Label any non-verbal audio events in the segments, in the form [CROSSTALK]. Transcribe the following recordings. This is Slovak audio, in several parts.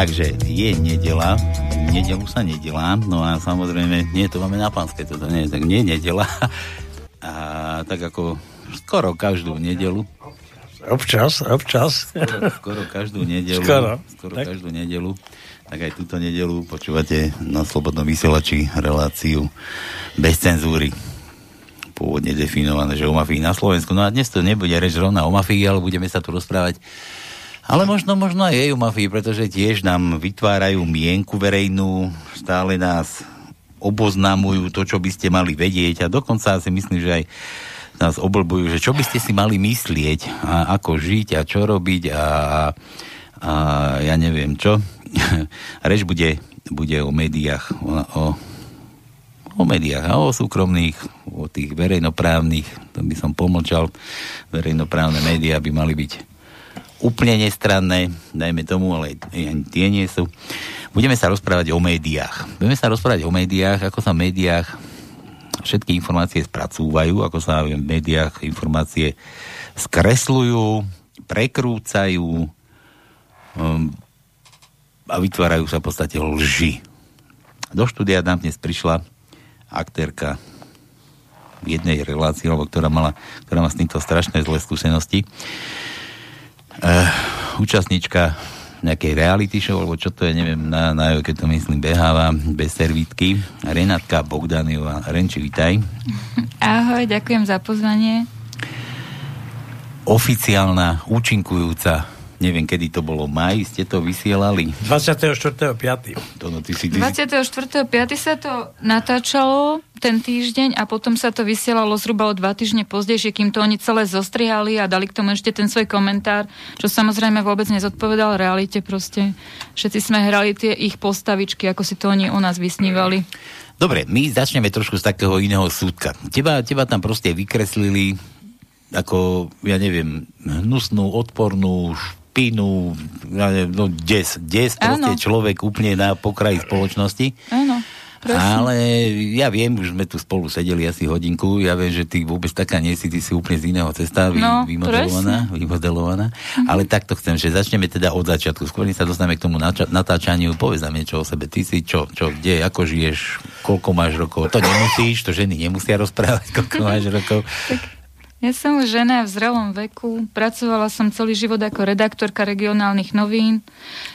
Takže je nedela, nedelu sa nedelá, no a samozrejme, nie, to máme na pánske, toto nie, tak nie nedela. [LAUGHS] A tak ako skoro každú nedelu. Občas, občas. Skoro, skoro každú nedelu. Skoro. Skoro tak. každú nedelu. Tak aj túto nedelu počúvate na Slobodnom vysielači reláciu bez cenzúry pôvodne definované, že o mafii na Slovensku. No a dnes to nebude reč rovna o mafii, ale budeme sa tu rozprávať ale možno, možno aj jej mafii, pretože tiež nám vytvárajú mienku verejnú, stále nás oboznamujú to, čo by ste mali vedieť a dokonca si myslím, že aj nás oblbujú, že čo by ste si mali myslieť a ako žiť a čo robiť a, a ja neviem čo. [LAUGHS] Reč bude, bude o médiách, o, o, o médiách a o súkromných, o tých verejnoprávnych, to by som pomlčal, verejnoprávne médiá by mali byť úplne nestranné, dajme tomu, ale ani tie nie sú. Budeme sa rozprávať o médiách. Budeme sa rozprávať o médiách, ako sa v médiách všetky informácie spracúvajú, ako sa v médiách informácie skresľujú, prekrúcajú um, a vytvárajú sa v podstate lži. Do štúdia nám dnes prišla aktérka jednej relácii, alebo ktorá, mala, ktorá má s týmto strašné zlé skúsenosti uh, účastnička nejakej reality show, alebo čo to je, neviem, na, na keď to myslím, beháva bez servítky. Renátka Bogdaniová. Renči, vitaj. Ahoj, ďakujem za pozvanie. Oficiálna, účinkujúca neviem, kedy to bolo, maj, ste to vysielali? 24.5. To, no, ty si, ty 24.5. sa to natáčalo ten týždeň a potom sa to vysielalo zhruba o dva týždne pozdejšie, kým to oni celé zostrihali a dali k tomu ešte ten svoj komentár, čo samozrejme vôbec nezodpovedal realite proste. Všetci sme hrali tie ich postavičky, ako si to oni o nás vysnívali. Dobre, my začneme trošku z takého iného súdka. Teba, teba tam proste vykreslili ako, ja neviem, hnusnú, odpornú, špinu, no des, des proste človek úplne na pokraji spoločnosti. Áno. Ale ja viem, už sme tu spolu sedeli asi hodinku, ja viem, že ty vôbec taká nie si, ty si úplne z iného cesta vy, no, vymodelovaná, vymodelovaná. Mm-hmm. Ale takto chcem, že začneme teda od začiatku. Skôr sa dostaneme k tomu natáčaniu. Povedz nám niečo o sebe. Ty si čo, čo, kde, ako žiješ, koľko máš rokov. To nemusíš, to ženy nemusia rozprávať, koľko máš rokov. [LAUGHS] Ja som žena v zrelom veku. Pracovala som celý život ako redaktorka regionálnych novín.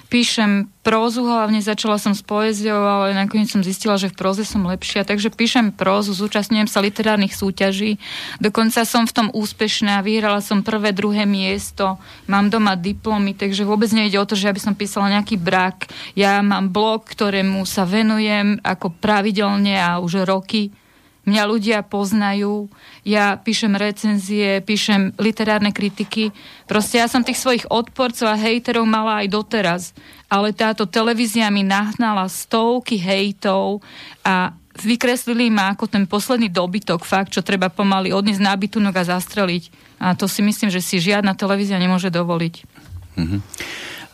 Píšem prózu, hlavne začala som s poéziou, ale nakoniec som zistila, že v próze som lepšia. Takže píšem prózu, zúčastňujem sa literárnych súťaží. Dokonca som v tom úspešná, vyhrala som prvé, druhé miesto, mám doma diplomy, takže vôbec nejde o to, že ja by som písala nejaký brak. Ja mám blog, ktorému sa venujem ako pravidelne a už roky Mňa ľudia poznajú, ja píšem recenzie, píšem literárne kritiky. Proste ja som tých svojich odporcov a hejterov mala aj doteraz. Ale táto televízia mi nahnala stovky hejtov a vykreslili ma ako ten posledný dobytok, fakt, čo treba pomaly odniesť na bytunok a zastreliť. A to si myslím, že si žiadna televízia nemôže dovoliť. Mm-hmm.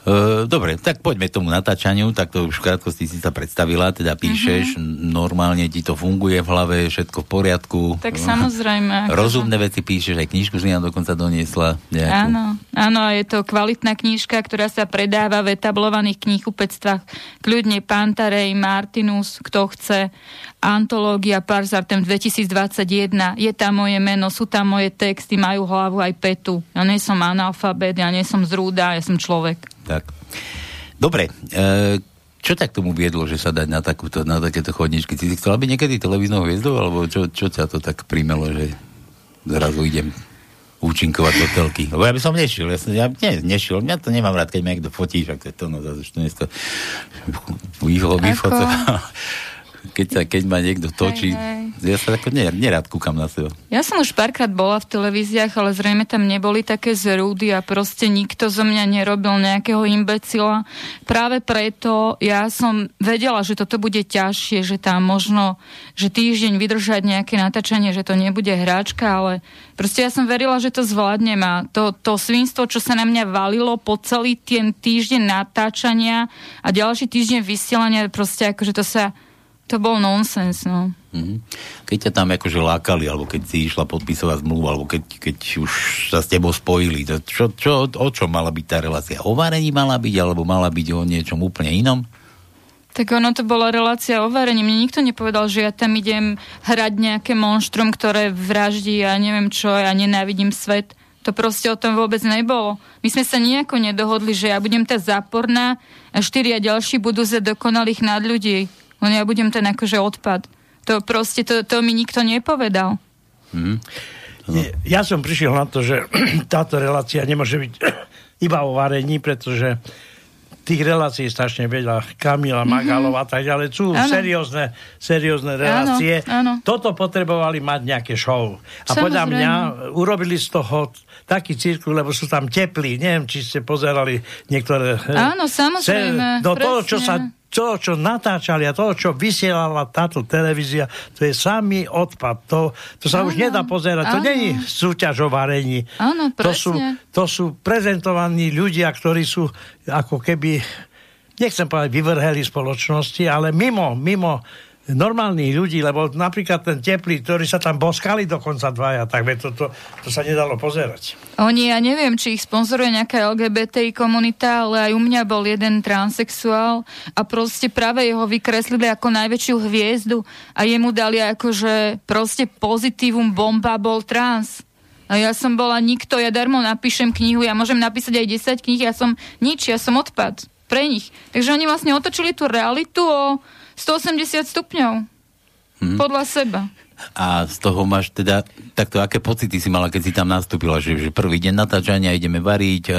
Uh, dobre, tak poďme k tomu natáčaniu, tak to už v krátkosti si sa predstavila, teda píšeš, uh-huh. normálne ti to funguje v hlave, všetko v poriadku. Tak samozrejme. Rozumné veci píšeš, aj knižku si nám dokonca doniesla. Nejakú. Áno, áno, je to kvalitná knižka, ktorá sa predáva v etablovaných knihkupectvách. Kľudne Pantarej, Martinus, kto chce. Antológia Parsartem 2021. Je tam moje meno, sú tam moje texty, majú hlavu aj petu. Ja nie som analfabet, ja nie som zrúda, ja som človek. Tak. Dobre, e, čo tak tomu viedlo, že sa dať na, takúto, na takéto chodničky? Ty si chcela byť niekedy televíznou hviezdou, alebo čo, čo ťa to tak primelo, že zrazu idem účinkovať do telky. Lebo ja by som nešiel, ja, som, ja nie, nešiel, mňa to nemám rád, keď ma niekto fotí, však to je to, no zase, to nie to výhlo, keď, sa, keď ma niekto točí, hej, hej. ja sa ako nerad kúkam na seba. Ja som už párkrát bola v televíziách, ale zrejme tam neboli také zrúdy a proste nikto zo mňa nerobil nejakého imbecila. Práve preto ja som vedela, že toto bude ťažšie, že tam možno, že týždeň vydržať nejaké natáčanie, že to nebude hráčka, ale proste ja som verila, že to zvládnem a to, to svinstvo, čo sa na mňa valilo po celý ten týždeň natáčania a ďalší týždeň vysielania, proste akože to sa To bol nonsens, no. Mm-hmm. Keď ťa tam akože lákali, alebo keď si išla podpisovať zmluvu, alebo keď, keď už sa s tebou spojili, to čo, čo, o čo mala byť tá relácia? O varení mala byť, alebo mala byť o niečom úplne inom? Tak ono to bola relácia o varení. Mne nikto nepovedal, že ja tam idem hrať nejaké monštrum, ktoré vraždí a ja neviem čo, ja nenávidím svet. To proste o tom vôbec nebolo. My sme sa nejako nedohodli, že ja budem tá záporná a štyria ďalší budú za dokonalých nad ľudí. Len ja budem ten akože odpad. To proste, to, to mi nikto nepovedal. Mm. Ja som prišiel na to, že [CLEARS THROAT] táto relácia nemôže byť [CLEARS THROAT] iba o varení, pretože tých relácií strašne veľa, Kamila, mm-hmm. Magalov a tak ďalej, sú ano. seriózne, seriózne relácie. Ano, ano. Toto potrebovali mať nejaké show. A Samozrejme. podľa mňa urobili z toho taký cirkus, lebo sú tam teplí. Neviem, či ste pozerali niektoré... Áno, samozrejme. Do toho, čo sa to, čo natáčali a to, čo vysielala táto televízia, to je samý odpad. To, to sa áno, už nedá pozerať. Áno. To není súťaž o varení. Áno, to sú, to sú prezentovaní ľudia, ktorí sú ako keby, nechcem povedať vyvrheli spoločnosti, ale mimo, mimo normálnych ľudí, lebo napríklad ten teplý, ktorí sa tam boskali dokonca dvaja, tak to, to, to sa nedalo pozerať. Oni, ja neviem, či ich sponzoruje nejaká LGBTI komunita, ale aj u mňa bol jeden transexuál a proste práve jeho vykreslili ako najväčšiu hviezdu a jemu dali akože proste pozitívum bomba bol trans. A ja som bola nikto, ja darmo napíšem knihu, ja môžem napísať aj 10 kníh, ja som nič, ja som odpad pre nich. Takže oni vlastne otočili tú realitu o 180 stupňov. Hmm. Podľa seba. A z toho máš teda, takto aké pocity si mala, keď si tam nastúpila, že, že prvý deň natáčania ideme variť, e,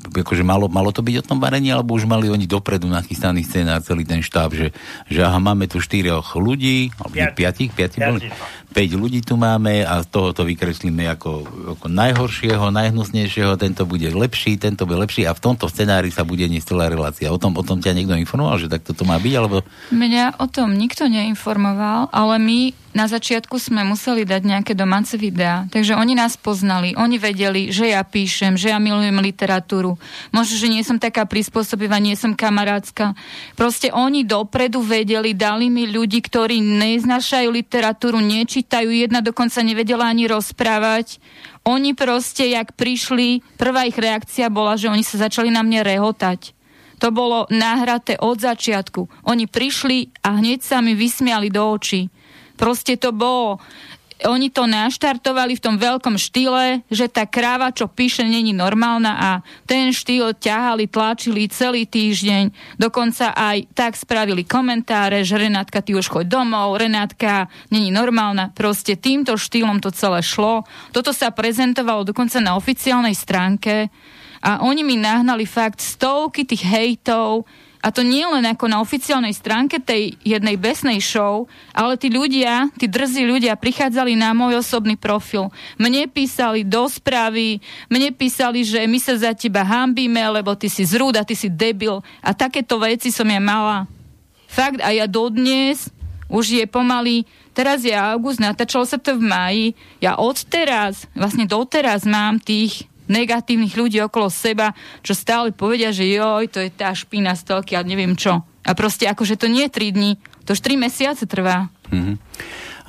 akože malo, malo to byť o tom varení, alebo už mali oni dopredu nachystaný scénár, celý ten štáb, že, že aha, máme tu štyroch ľudí, alebo piatich, piatich, piatich, 5 ľudí tu máme a z toho to vykreslíme ako, ako najhoršieho, najhnusnejšieho, tento bude lepší, tento bude lepší a v tomto scenári sa bude niesť celá relácia. O tom, o tom ťa niekto informoval, že takto to má byť? Alebo... Mňa o tom nikto neinformoval, ale my na začiatku sme museli dať nejaké domáce videá, takže oni nás poznali, oni vedeli, že ja píšem, že ja milujem literatúru, možno, že nie som taká prispôsobivá, nie som kamarátska. Proste oni dopredu vedeli, dali mi ľudí, ktorí neznašajú literatúru, nečítajú, jedna dokonca nevedela ani rozprávať. Oni proste, jak prišli, prvá ich reakcia bola, že oni sa začali na mne rehotať. To bolo nahraté od začiatku. Oni prišli a hneď sa mi vysmiali do očí. Proste to bolo oni to naštartovali v tom veľkom štýle, že tá kráva, čo píše, není normálna a ten štýl ťahali, tlačili celý týždeň. Dokonca aj tak spravili komentáre, že Renátka, ty už choď domov, Renátka není normálna. Proste týmto štýlom to celé šlo. Toto sa prezentovalo dokonca na oficiálnej stránke a oni mi nahnali fakt stovky tých hejtov, a to nie len ako na oficiálnej stránke tej jednej besnej show, ale tí ľudia, tí drzí ľudia prichádzali na môj osobný profil. Mne písali do správy, mne písali, že my sa za teba hambíme, lebo ty si zrúd a ty si debil. A takéto veci som ja mala. Fakt, a ja dodnes, už je pomaly, teraz je august, natáčalo sa to v maji, ja odteraz, vlastne doteraz mám tých negatívnych ľudí okolo seba, čo stále povedia, že joj, to je tá špina z telky a neviem čo. A proste akože to nie je 3 dní, to už 3 mesiace trvá. Mm-hmm.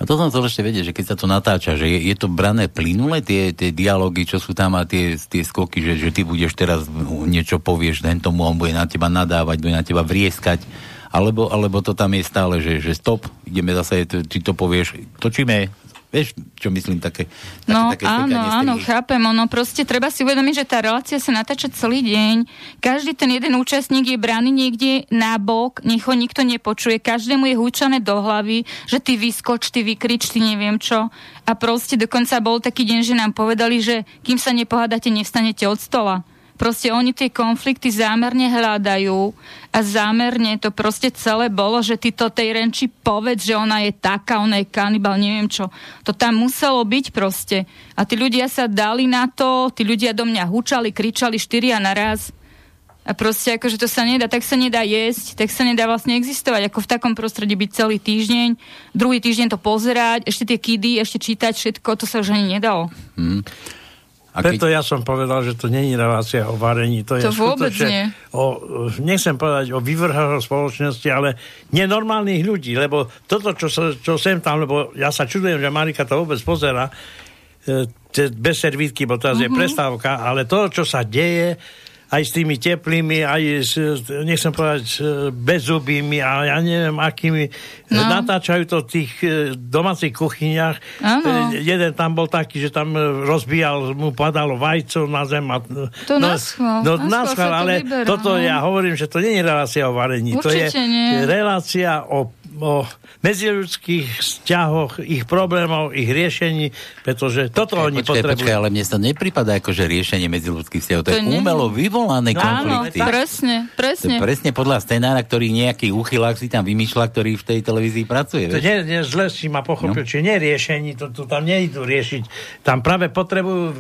A to som chcel ešte vedieť, že keď sa to natáča, že je, je to brané plynule, tie, tie dialógy, čo sú tam a tie, tie skoky, že, že ty budeš teraz niečo povieš ten tomu, on bude na teba nadávať, bude na teba vrieskať, alebo, alebo to tam je stále, že, že stop, ideme zase, ty to povieš, točíme, Vieš, čo myslím, také, také No také áno, áno, chápem. Ono proste treba si uvedomiť, že tá relácia sa natáča celý deň. Každý ten jeden účastník je brány niekde na bok, nech ho nikto nepočuje. Každému je húčané do hlavy, že ty vyskoč, ty vykrič, ty neviem čo. A proste dokonca bol taký deň, že nám povedali, že kým sa nepohádate, nevstanete od stola. Proste oni tie konflikty zámerne hľadajú a zámerne to proste celé bolo, že ty to tej Renči povedz, že ona je taká, ona je kanibal, neviem čo. To tam muselo byť proste. A tí ľudia sa dali na to, tí ľudia do mňa hučali, kričali štyria naraz. A proste akože to sa nedá, tak sa nedá jesť, tak sa nedá vlastne existovať, ako v takom prostredí byť celý týždeň, druhý týždeň to pozerať, ešte tie kidy, ešte čítať všetko, to sa už ani nedalo. Mm. A Preto keď... ja som povedal, že to není relácia o varení. To, to je vôbec nie. O, nechcem povedať o vyvrhoch spoločnosti, ale nenormálnych ľudí, lebo toto, čo, sa, čo sem tam, lebo ja sa čudujem, že Marika to vôbec pozera, e, bez servítky, bo teraz uh-huh. je mhm. prestávka, ale to, čo sa deje, aj s tými teplými, aj s, nechcem povedať, bezzubými a ja neviem, akými no. natáčajú to v tých e, domácich kuchyniach. Ano. E, jeden tam bol taký, že tam e, rozbíjal, mu padalo vajco na zem. A, to no, naschval. No, naschval, ale vyberá, toto no. ja hovorím, že to nie je relácia o varení. Určite to je nie. relácia o o medziľudských vzťahoch, ich problémov, ich riešení, pretože toto počkej, oni počkej, potrebujú. Počkej, ale mne sa nepripadá ako, že riešenie medziľudských vzťahov. To, to je nie... umelo vyvolané no, konflikty. Áno, presne, presne. To presne podľa scenára, ktorý nejaký uchylák si tam vymýšľa, ktorý v tej televízii pracuje. To nie, nie zle si ma pochopil, no? či nie riešení, to, to tam nejdu riešiť. Tam práve potrebujú e,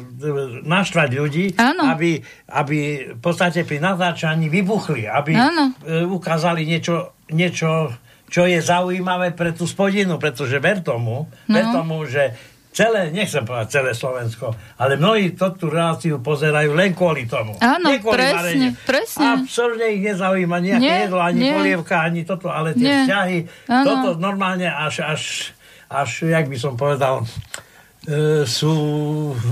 naštvať ľudí, aby, aby v podstate pri natáčaní vybuchli, aby Áno. E, ukázali niečo, niečo čo je zaujímavé pre tú spodinu, pretože ver tomu, no. ver tomu, že celé, nechcem povedať celé Slovensko, ale mnohí to tú reláciu pozerajú len kvôli tomu. Áno, presne, varenie. presne. Absolutne ich nezaujíma nejaké nie, jedlo, ani nie. polievka, ani toto, ale tie nie. vzťahy, ano. toto normálne až, až, až, jak by som povedal, sú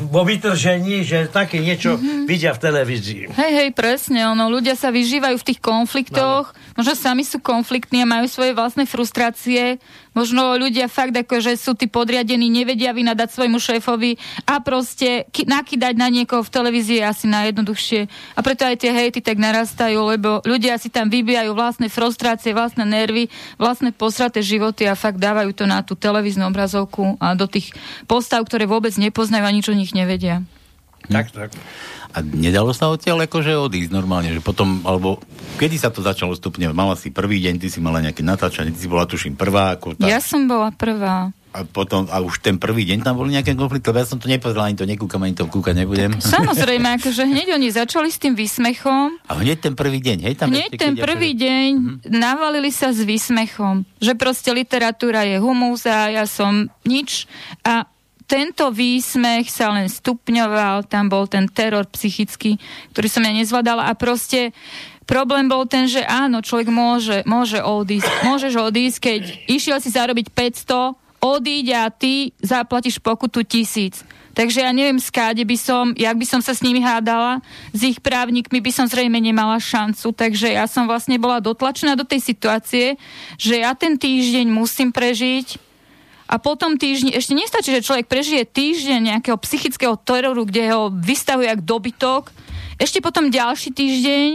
vo vytržení, že také niečo mm-hmm. vidia v televízii. Hej, hej, presne. Ono, ľudia sa vyžívajú v tých konfliktoch, no. možno sami sú konfliktní a majú svoje vlastné frustrácie Možno ľudia fakt ako, že sú tí podriadení, nevedia vynadať svojmu šéfovi a proste nakydať na niekoho v televízii je asi najjednoduchšie. A preto aj tie hejty tak narastajú, lebo ľudia si tam vybijajú vlastné frustrácie, vlastné nervy, vlastné posraté životy a fakt dávajú to na tú televíznu obrazovku a do tých postav, ktoré vôbec nepoznajú a nič o nich nevedia. Tak, tak. A nedalo sa odtiaľ akože odísť normálne, že potom, alebo kedy sa to začalo stupňovať? Mala si prvý deň, ty si mala nejaké natáčanie, ty si bola tuším prvá. Ako tá... Ja som bola prvá. A potom, a už ten prvý deň tam boli nejaké konflikty, ja som to nepozeral, ani to nekúkam, ani to kúkať nebudem. Samozrejme, [LAUGHS] akože hneď oni začali s tým výsmechom. A hneď ten prvý deň, hej? Tam hneď ten prvý akože... deň mm-hmm. navalili sa s výsmechom, že proste literatúra je humus a ja som nič. A tento výsmech sa len stupňoval, tam bol ten teror psychický, ktorý som ja nezvládala a proste problém bol ten, že áno, človek môže, môže odísť. Môžeš odísť, keď išiel si zarobiť 500, odíď a ty zaplatíš pokutu tisíc. Takže ja neviem, skáde by som, jak by som sa s nimi hádala, s ich právnikmi by som zrejme nemala šancu, takže ja som vlastne bola dotlačená do tej situácie, že ja ten týždeň musím prežiť, a potom týždeň, ešte nestačí, že človek prežije týždeň nejakého psychického teroru, kde ho vystavuje jak dobytok, ešte potom ďalší týždeň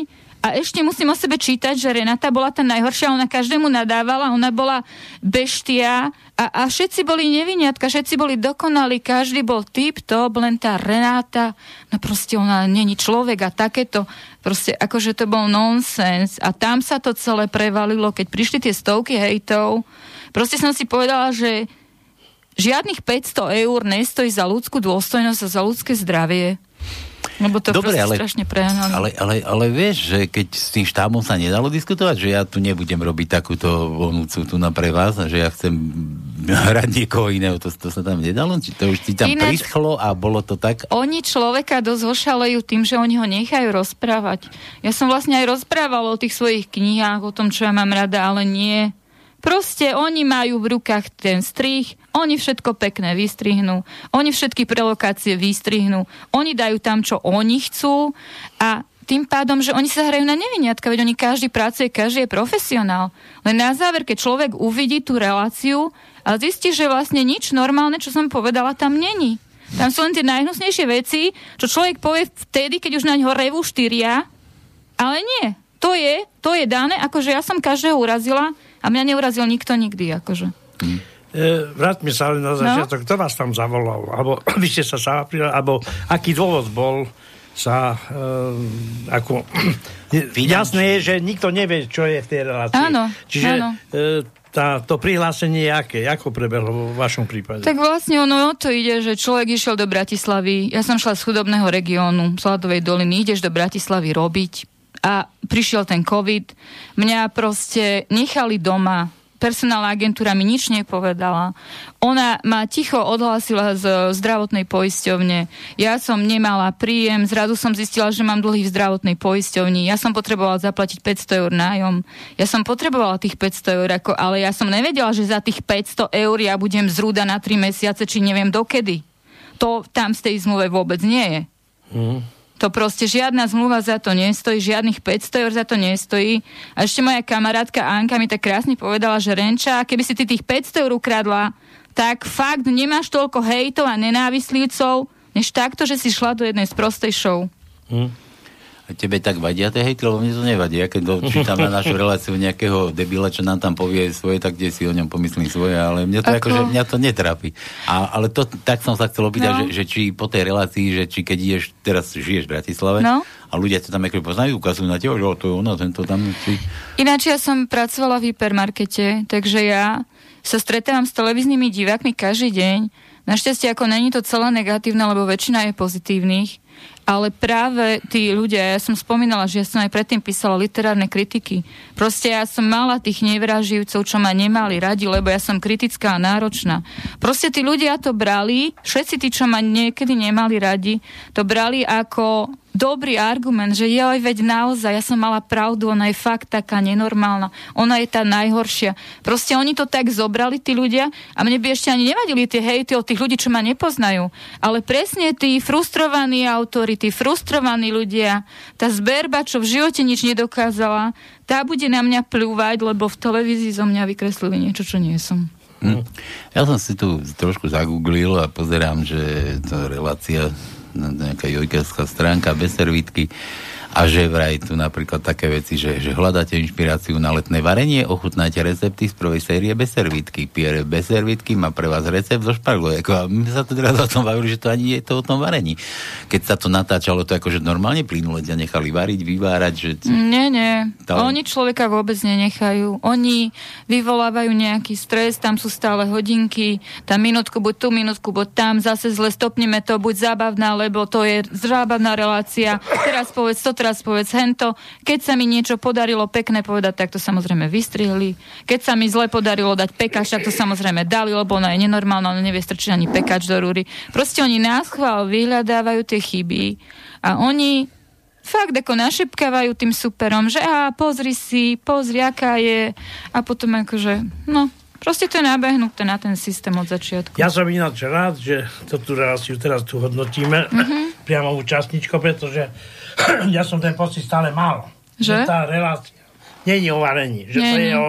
a ešte musím o sebe čítať, že Renata bola tá najhoršia, ona každému nadávala, ona bola beštia a, a všetci boli neviniatka, všetci boli dokonali, každý bol typ top, len tá Renáta, no proste ona není človek a takéto, proste akože to bol nonsens. A tam sa to celé prevalilo, keď prišli tie stovky hejtov, proste som si povedala, že žiadnych 500 eur nestojí za ľudskú dôstojnosť a za ľudské zdravie. Lebo to Dobre, ale, strašne prehnali. Ale, ale, ale vieš, že keď s tým štábom sa nedalo diskutovať, že ja tu nebudem robiť takúto vonúcu tu na pre vás, že ja chcem [LAUGHS] hrať niekoho iného, to, to sa tam nedalo? Či to už ti tam Ináč, prischlo a bolo to tak? Oni človeka dosť ošalejú tým, že oni ho nechajú rozprávať. Ja som vlastne aj rozprávala o tých svojich knihách, o tom, čo ja mám rada, ale nie Proste oni majú v rukách ten strih, oni všetko pekné vystrihnú, oni všetky prelokácie vystrihnú, oni dajú tam, čo oni chcú a tým pádom, že oni sa hrajú na neviniatka, veď oni každý pracuje, každý je profesionál. Len na záver, keď človek uvidí tú reláciu a zistí, že vlastne nič normálne, čo som povedala, tam není. Tam sú len tie najhnusnejšie veci, čo človek povie vtedy, keď už na ňo revú štyria, ale nie. To je, to je dané, akože ja som každého urazila, a mňa neurazil nikto nikdy, akože. Hmm. E, vráťme sa ale na no. začiatok. No? Kto vás tam zavolal? Alebo [CLEARS THROAT] vy ste sa sama alebo aký dôvod bol sa e, ako... [CLEARS THROAT] Jasné je, že nikto nevie, čo je v tej relácii. Áno, Čiže áno. E, tá, to prihlásenie je aké? Ako prebehlo vo vašom prípade? Tak vlastne ono o to ide, že človek išiel do Bratislavy. Ja som šla z chudobného regiónu, z Hladovej doliny. Ideš do Bratislavy robiť a prišiel ten COVID. Mňa proste nechali doma personálna agentúra mi nič nepovedala. Ona ma ticho odhlásila z zdravotnej poisťovne. Ja som nemala príjem, zrazu som zistila, že mám dlhy v zdravotnej poisťovni. Ja som potrebovala zaplatiť 500 eur nájom. Ja som potrebovala tých 500 eur, ako, ale ja som nevedela, že za tých 500 eur ja budem zrúda na 3 mesiace, či neviem dokedy. To tam z tej zmluve vôbec nie je. Mm. To proste žiadna zmluva za to nestojí, žiadnych 500 eur za to nestojí. A ešte moja kamarátka Anka mi tak krásne povedala, že Renča, keby si ty tých 500 eur ukradla, tak fakt nemáš toľko hejtov a nenávislivcov, než takto, že si šla do jednej z prostej show. Hmm. Tebe tak vadia tie hejty, lebo mne to nevadí. Ja keď čítam na našu reláciu nejakého debila, čo nám tam povie svoje, tak kde si o ňom pomyslím svoje, ale mňa to, Ako... akože, mňa to netrápi. A, ale to, tak som sa chcel opýtať, no. že, že, či po tej relácii, že či keď ideš, teraz žiješ v Bratislave no. a ľudia ťa tam ako poznajú, ukazujú na teba, že to je ono, tento tam... Či... Ináč ja som pracovala v hypermarkete, takže ja sa stretávam s televíznymi divákmi každý deň. Našťastie ako není to celé negatívne, lebo väčšina je pozitívnych ale práve tí ľudia, ja som spomínala, že ja som aj predtým písala literárne kritiky. Proste ja som mala tých nevraživcov, čo ma nemali radi, lebo ja som kritická a náročná. Proste tí ľudia to brali, všetci tí, čo ma niekedy nemali radi, to brali ako dobrý argument, že aj veď naozaj, ja som mala pravdu, ona je fakt taká nenormálna, ona je tá najhoršia. Proste oni to tak zobrali, tí ľudia, a mne by ešte ani nevadili tie hejty od tých ľudí, čo ma nepoznajú. Ale presne tí frustrovaní autori, tí frustrovaní ľudia, tá zberba, čo v živote nič nedokázala, tá bude na mňa pľúvať, lebo v televízii zo mňa vykreslili niečo, čo nie som. Hm. Ja som si tu trošku zagooglil a pozerám, že to relácia nejaká jojkerská stránka bez servítky a že vraj tu napríklad také veci, že, že hľadáte inšpiráciu na letné varenie, ochutnáte recepty z prvej série bez servítky. Pierre bez servítky má pre vás recept zo špargojek. A my sa tu teraz o tom bavili, že to ani je to o tom varení. Keď sa to natáčalo, to akože normálne plynule ťa nechali variť, vyvárať. Že... Nie, nie. Tam... Oni človeka vôbec nenechajú. Oni vyvolávajú nejaký stres, tam sú stále hodinky, tam minútku, buď tú minútku, buď tam, zase zle stopneme to, buď zábavná, lebo to je zábavná relácia. Teraz povedz 103 raz povedz hento. Keď sa mi niečo podarilo pekné povedať, tak to samozrejme vystrihli. Keď sa mi zle podarilo dať pekač, tak to samozrejme dali, lebo ona je nenormálna, ona nevie strčiť ani pekač do rúry. Proste oni nás chvál vyhľadávajú tie chyby a oni fakt ako našepkávajú tým superom, že a pozri si, pozri, aká je a potom akože, no, Proste to je nabehnuté na ten systém od začiatku. Ja som ináč rád, že to tu reláciu teraz tu hodnotíme, mm-hmm. priamo účastničko, pretože [CLEARS THROAT] ja som ten pocit stále mal. Že? že tá relácia nie je o varení. Že nie, to je nie. o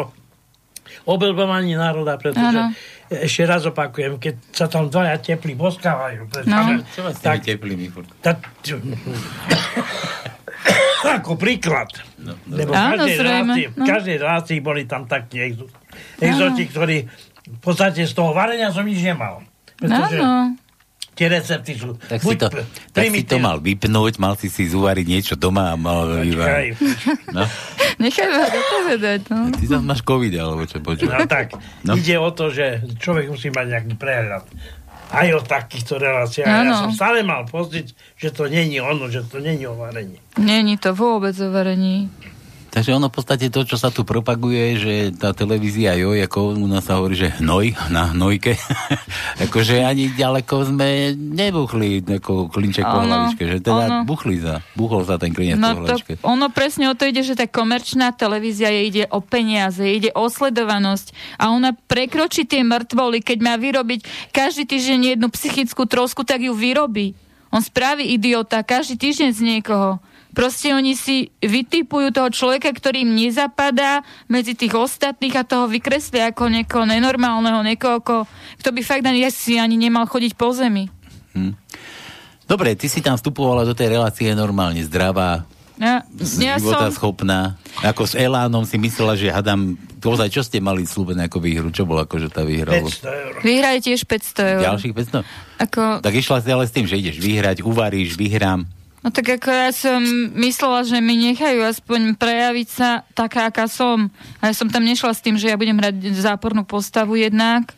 obelbovaní národa, pretože ano. ešte raz opakujem, keď sa tam dvaja teplí boskávajú, no. Čo vás tak, teplými tak, ako príklad. No, no. Lebo Áno, každej, relácii, no. každej relácii boli tam takí exoti, ktorí v podstate z toho varenia som nič nemal. Pretože Áno tie recepty sú. Tak, si to, tak si to mal vypnúť, mal si si zúvariť niečo doma a mal vyvariť. No. Nechaj ma dopovedať. No. Ty tam máš COVID, alebo čo počuť. No tak, no. ide o to, že človek musí mať nejaký prehľad. Aj o takýchto reláciách. Ano. Ja som stále mal pocit, že to není ono, že to není o varení. Není to vôbec o varení. Takže ono v podstate to, čo sa tu propaguje, že tá televízia joj, ako u nás sa hovorí, že hnoj na hnojke, [LAUGHS] akože ani ďaleko sme nebuchli ako klinček po hlavičke, že teda ono, buchli sa, buchol sa ten klinec no po hlavičke. To, ono presne o to ide, že tá komerčná televízia je, ide o peniaze, ide o sledovanosť a ona prekročí tie mŕtvoly, keď má vyrobiť každý týždeň jednu psychickú trosku, tak ju vyrobí. On spraví idiota každý týždeň z niekoho. Proste oni si vytipujú toho človeka, ktorý im nezapadá medzi tých ostatných a toho vykreslia ako niekoho nenormálneho, niekoho, kto by fakt ani, si ani nemal chodiť po zemi. Hm. Dobre, ty si tam vstupovala do tej relácie normálne zdravá, ja, ja života som... schopná. Ako s Elánom si myslela, že hadám, ozaj, čo ste mali slúbené ako výhru? Čo bolo ako, že tá výhra? 500 eur. Výhra je tiež 500 eur. Ďalších 500? Ako... Tak išla si ale s tým, že ideš vyhrať, uvaríš, vyhrám. No tak ako ja som myslela, že mi nechajú aspoň prejaviť sa taká, aká som. A ja som tam nešla s tým, že ja budem hrať zápornú postavu jednak.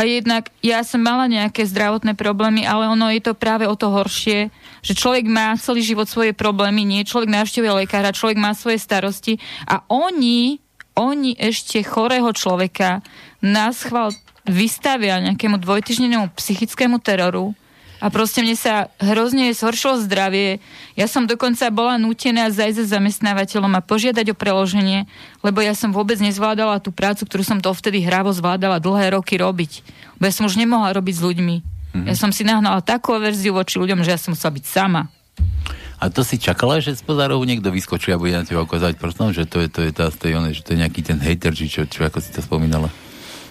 A jednak ja som mala nejaké zdravotné problémy, ale ono je to práve o to horšie, že človek má celý život svoje problémy, nie človek navštevuje lekára, človek má svoje starosti a oni oni ešte chorého človeka na schvál vystavia nejakému dvojtyžnenému psychickému teroru, a proste mne sa hrozne zhoršilo zdravie. Ja som dokonca bola nútená zajsť za zamestnávateľom a požiadať o preloženie, lebo ja som vôbec nezvládala tú prácu, ktorú som to vtedy hravo zvládala dlhé roky robiť. Lebo ja som už nemohla robiť s ľuďmi. Mm-hmm. Ja som si nahnala takú verziu voči ľuďom, že ja som musela byť sama. A to si čakala, že z pozárov niekto vyskočí a bude na teba ukázať prstom, že to je, to je tá, že to je nejaký ten hater, či čo, čo ako si to spomínala?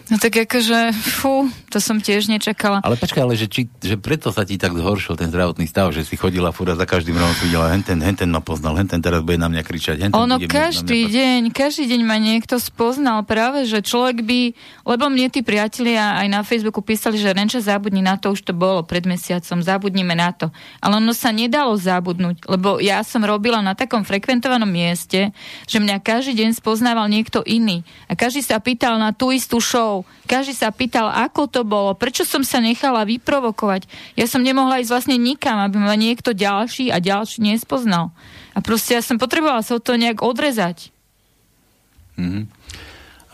No tak akože, fú, to som tiež nečakala. Ale počkaj, ale že, či, že preto sa ti tak zhoršil ten zdravotný stav, že si chodila fura za každým rokom videla, henten, henten ma poznal, henten teraz bude na mňa kričať. Henten ono každý deň, každý deň ma niekto spoznal práve, že človek by, lebo mne tí priatelia aj na Facebooku písali, že Renča zabudni na to, už to bolo pred mesiacom, zabudnime na to. Ale ono sa nedalo zabudnúť, lebo ja som robila na takom frekventovanom mieste, že mňa každý deň spoznával niekto iný. A každý sa pýtal na tú istú show, rokov. Každý sa pýtal, ako to bolo, prečo som sa nechala vyprovokovať. Ja som nemohla ísť vlastne nikam, aby ma niekto ďalší a ďalší nespoznal. A proste ja som potrebovala sa to nejak odrezať. Mm-hmm.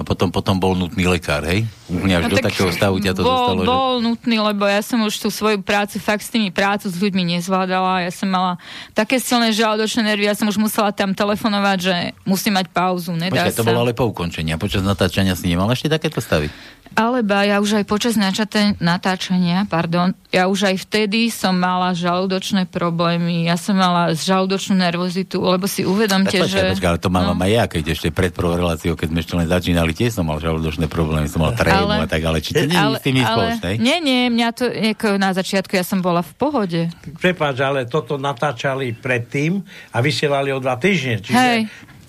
A potom, potom bol nutný lekár, hej? Úplne až no, do takého stavu ťa to bol, dostalo? Bol že... nutný, lebo ja som už tú svoju prácu fakt s tými prácu s ľuďmi nezvládala. Ja som mala také silné žalúdočné nervy, ja som už musela tam telefonovať, že musím mať pauzu. Nedá Počkaj, sa. to bolo ale po ukončení. Počas natáčania si nemal ešte takéto stavy? Alebo ja už aj počas natáčania, pardon, ja už aj vtedy som mala žalúdočné problémy, ja som mala žalúdočnú nervozitu, lebo si uvedomte, tak, že... Počkaj, ale to mám no. aj ja, keď ešte pred prvou reláciou, keď sme ešte len začínali, tiež som mal žalúdočné problémy, som mal trému a tak, ale či to nie je s tým spoločné? Nie, nie, mňa to, ako na začiatku ja som bola v pohode. Prepáč, ale toto natáčali predtým a vysielali o dva týždne, čiže Hej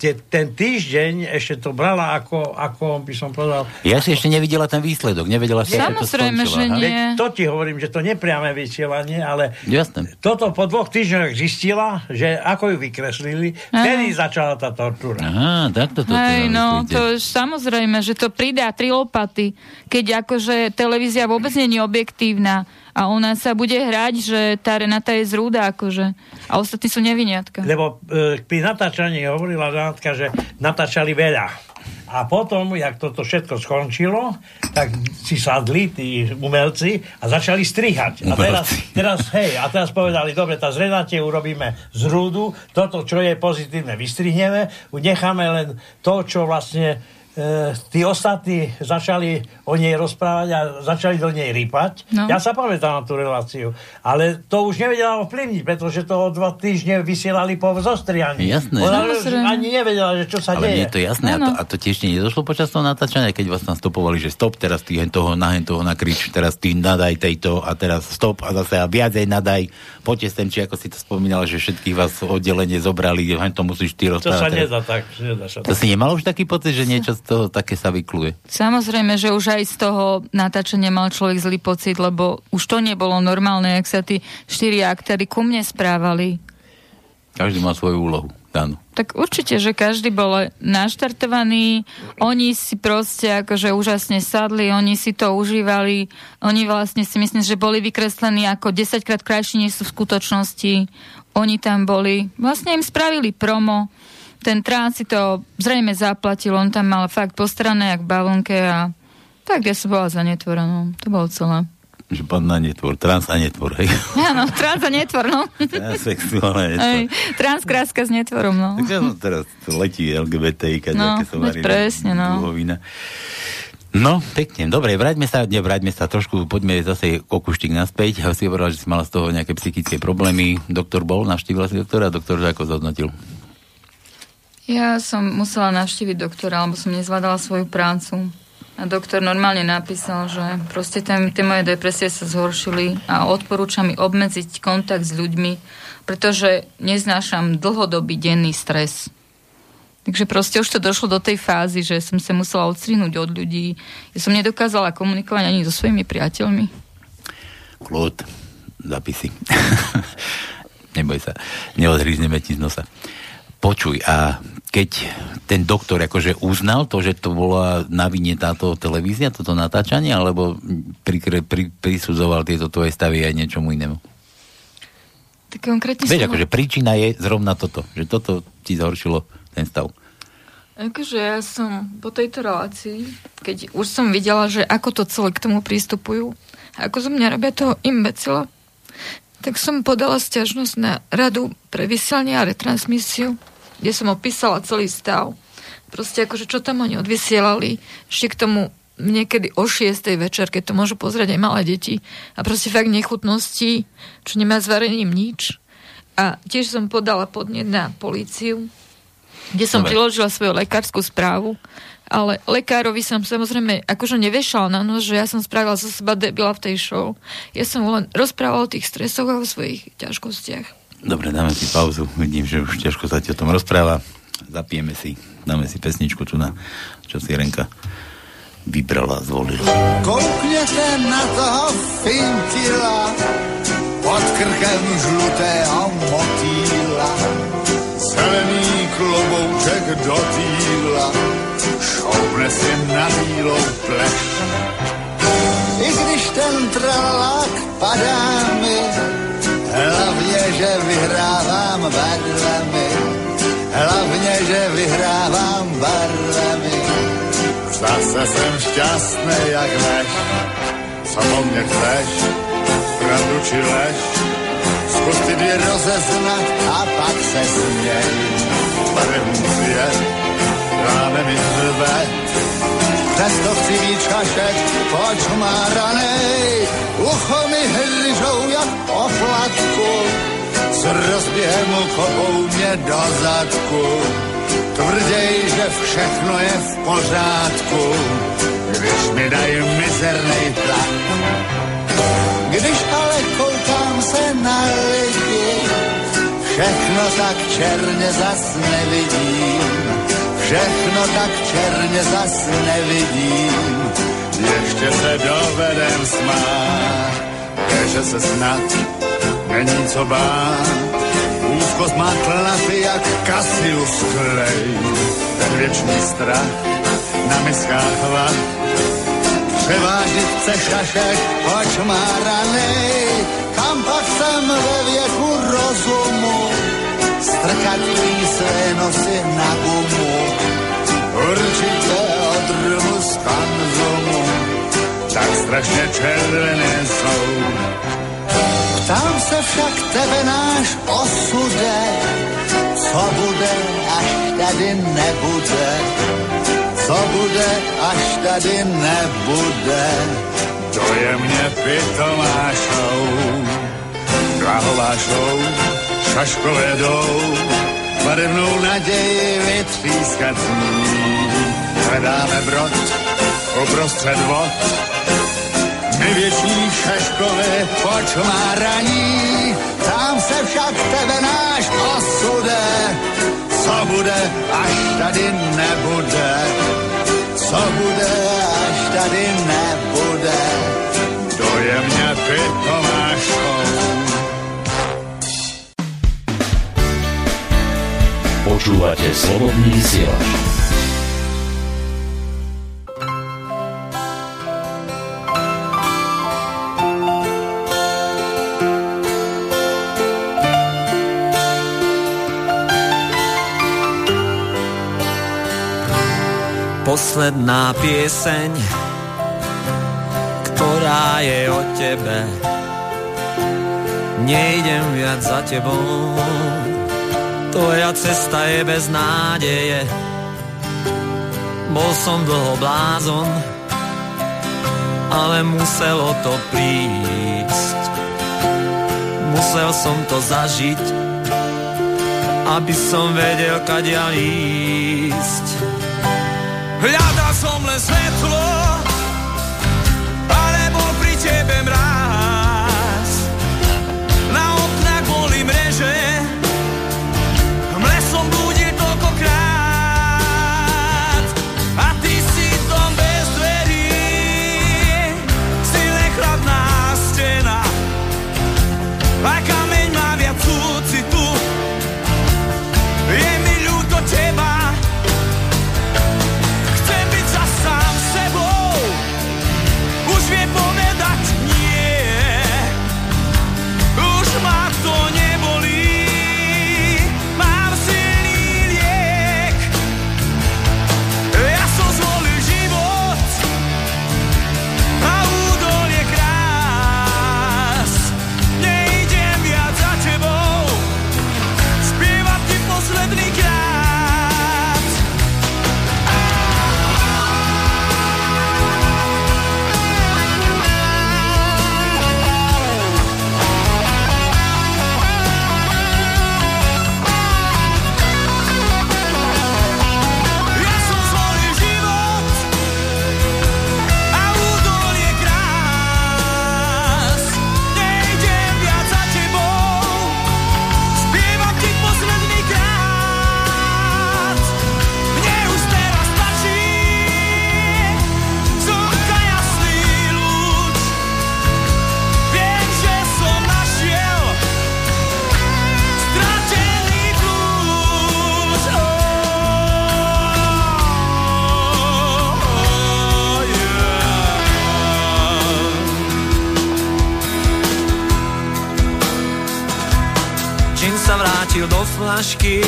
te, ten týždeň ešte to brala ako, ako by som povedal... Ja si ešte nevidela ten výsledok, nevedela si, ako to skončila. že nie. Veď to ti hovorím, že to nepriame vysielanie, ale Jasne. toto po dvoch týždňoch zistila, že ako ju vykreslili, vtedy začala tá tortúra. Aha, tak to Hej, no, to samozrejme, že to pridá tri lopaty, keď akože televízia vôbec nie je objektívna a ona sa bude hrať, že tá Renata je zrúda, akože. A ostatní sú neviniatka. Lebo e, pri natáčaní hovorila Renátka, že natáčali veľa. A potom, jak toto všetko skončilo, tak si sadli tí umelci a začali strihať. A teraz, teraz, hej, a teraz povedali, dobre, tá zrenáte urobíme z rúdu, toto, čo je pozitívne, vystrihneme, necháme len to, čo vlastne tí ostatní začali o nej rozprávať a začali do nej rýpať. No. Ja sa pamätám na tú reláciu. Ale to už nevedela ovplyvniť, pretože to o dva týždne vysielali po zostrianí. Jasné. Ona ani nevedela, že čo sa Ale deje. Ale je to jasné. No, no. A, to, a to tiež nedošlo počas toho natáčania, keď vás tam stopovali, že stop, teraz ty hen toho, na hen toho nakrič, teraz ty nadaj tejto a teraz stop a zase a viacej nadaj. Poďte sem, či ako si to spomínala, že všetkých vás oddelenie zobrali, hen to musíš ty rozprávať. To sa nedá tak. Nedá sa to tak. si nemal už taký pocit, že niečo toho také sa vykluje. Samozrejme, že už aj z toho natáčania mal človek zlý pocit, lebo už to nebolo normálne, ak sa tí štyri aktéry ku mne správali. Každý má svoju úlohu. Áno. Tak určite, že každý bol naštartovaný, oni si proste akože úžasne sadli, oni si to užívali, oni vlastne si myslím, že boli vykreslení ako 10 krát krajší, než sú v skutočnosti. Oni tam boli, vlastne im spravili promo, ten trans si to zrejme zaplatil, on tam mal fakt postarané jak bavlnke a tak ja som bola za netvorenou. To bolo celé. Že pán na netvor, trans a netvor, hej? Áno, trans a netvor, no. Transsexuálne netvor. Hej, transkráska s netvorom, no. Tak no, teraz letí LGBT, keď no, som presne, no. Duhovina. No, pekne. Dobre, vráťme sa, ne, vráťme sa trošku, poďme zase kokuštík naspäť. Ja si hovoril, že si mala z toho nejaké psychické problémy. Doktor bol, navštívila si doktora, doktor ako zhodnotil? Ja som musela navštíviť doktora, lebo som nezvládala svoju prácu. A doktor normálne napísal, že proste tie moje depresie sa zhoršili a odporúča mi obmedziť kontakt s ľuďmi, pretože neznášam dlhodobý denný stres. Takže proste už to došlo do tej fázy, že som sa musela odstrihnúť od ľudí. Ja som nedokázala komunikovať ani so svojimi priateľmi. Klód, zapisy. [LAUGHS] Neboj sa, neodhrízneme ti z nosa. Počuj, a keď ten doktor akože uznal to, že to bola na vine táto televízia, toto natáčanie, alebo pri, pri, prisudzoval tieto tvoje stavy aj niečomu inému? Tak konkrétne Vieš, akože príčina je zrovna toto, že toto ti zhoršilo ten stav. Akože ja som po tejto relácii, keď už som videla, že ako to celé k tomu prístupujú, ako zo mňa robia toho imbecila, tak som podala stiažnosť na radu pre vysielanie a retransmisiu, kde som opísala celý stav. Proste akože čo tam oni odvysielali, ešte k tomu niekedy o 6. večer, keď to môžu pozrieť aj malé deti. A proste fakt nechutnosti, čo nemá s varením nič. A tiež som podala podnet na políciu, kde som Dobre. priložila svoju lekárskú správu. Ale lekárovi som samozrejme akože nevešala na nos, že ja som spravila zo seba debila v tej show. Ja som len rozprávala o tých stresoch a o svojich ťažkostiach. Dobre, dáme si pauzu. Vidím, že už ťažko sa ti o tom rozpráva. Zapijeme si, dáme si pesničku tu na čo si Renka vybrala zvolila. Koukněte na toho fintila pod krkem žlutého motýla zelený klobouček do týla, šoupne si na bílou pleš. I když ten tralák padá mi, hlavně, že vyhrávám barvami, hlavně, že vyhrávám barvami. Zase jsem šťastný jak lež, po mně chceš, pravdu či lež, Zkus ty dvě rozeznat a pak se směj. Barevný svět, ráme mi zrbe, přesto chci víc čašek, počmáranej. Ucho mi hryžou jak oplatku, s rozběhem kopou mě do zadku. Tvrděj, že všechno je v pořádku, když mi dají mizerný tlak. Když ale koukám se na lidi, všechno tak černě zas nevidím. Všechno tak černě zas nevidím. Ještě se dovedem smát, že se snad není co bát. Úzkost má tlapy jak Cassius Clay, ten věčný strach na miskách vach Převážit chce šašek očmáranej, kam pak jsem ve věku rozumu, strkat své nosy na gumu, určitě odrmu z panzumu, tak strašně červené jsou. Ptám se však tebe náš osude, co bude, až tady nebude co bude, až tady nebude. To je mě pitomá show, drahová show, šaškové jdou, barevnou naději vytřískat z. Hledáme brod uprostřed vod, věční šaškové počmáraní, tam se však tebe náš osude, co bude, až tady nebude, co bude, až tady nebude. Dojemně pitomáškou. Počúvate slobodný vysielač. posledná pieseň, ktorá je o tebe. Nejdem viac za tebou, tvoja cesta je bez nádeje. Bol som dlho blázon, ale muselo to prísť. Musel som to zažiť, aby som vedel, kadia ísť. Hľadal som len svetlo vrátil do flašky,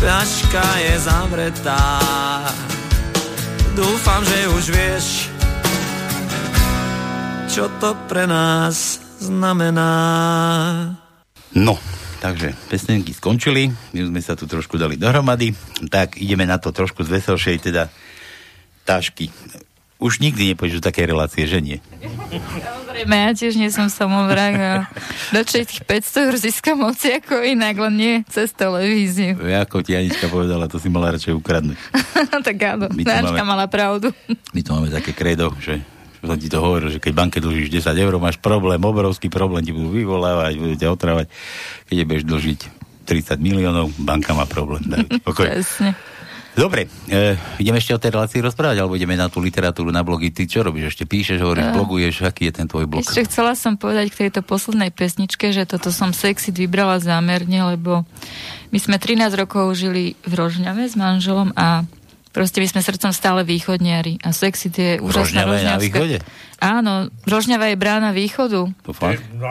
flaška je zavretá. Dúfam, že už vieš, čo to pre nás znamená. No, takže pesničky skončili, my sme sa tu trošku dali dohromady, tak ideme na to trošku z veselšej, teda tášky. Už nikdy nepôjdeš do také relácie, že nie? Samozrejme, ja tiež nie som samovrak a radšej tých 500 eur získam moci ako inak, len nie cez televíziu. Ako ti Anička povedala, to si mala radšej ukradnúť. [LAUGHS] tak áno, My to Anička máme- mala pravdu. My tu máme také kredo, že som ti to hovoril, že keď banke dlžíš 10 eur, máš problém, obrovský problém, ti budú vyvolávať, budú ťa otravať. Keď budeš dlžiť 30 miliónov, banka má problém. Presne. Dobre, e, ideme ešte o tej relácii rozprávať, alebo ideme na tú literatúru, na blogy. Ty čo robíš? Ešte píšeš, hovoríš, bloguješ, aký je ten tvoj blog? Ešte chcela som povedať k tejto poslednej pesničke, že toto som sexy vybrala zámerne, lebo my sme 13 rokov žili v Rožňave s manželom a proste my sme srdcom stále východniari a sexy je úžasná Rožňava je na východe? Áno, Rožňava je brána východu. To fakt? No,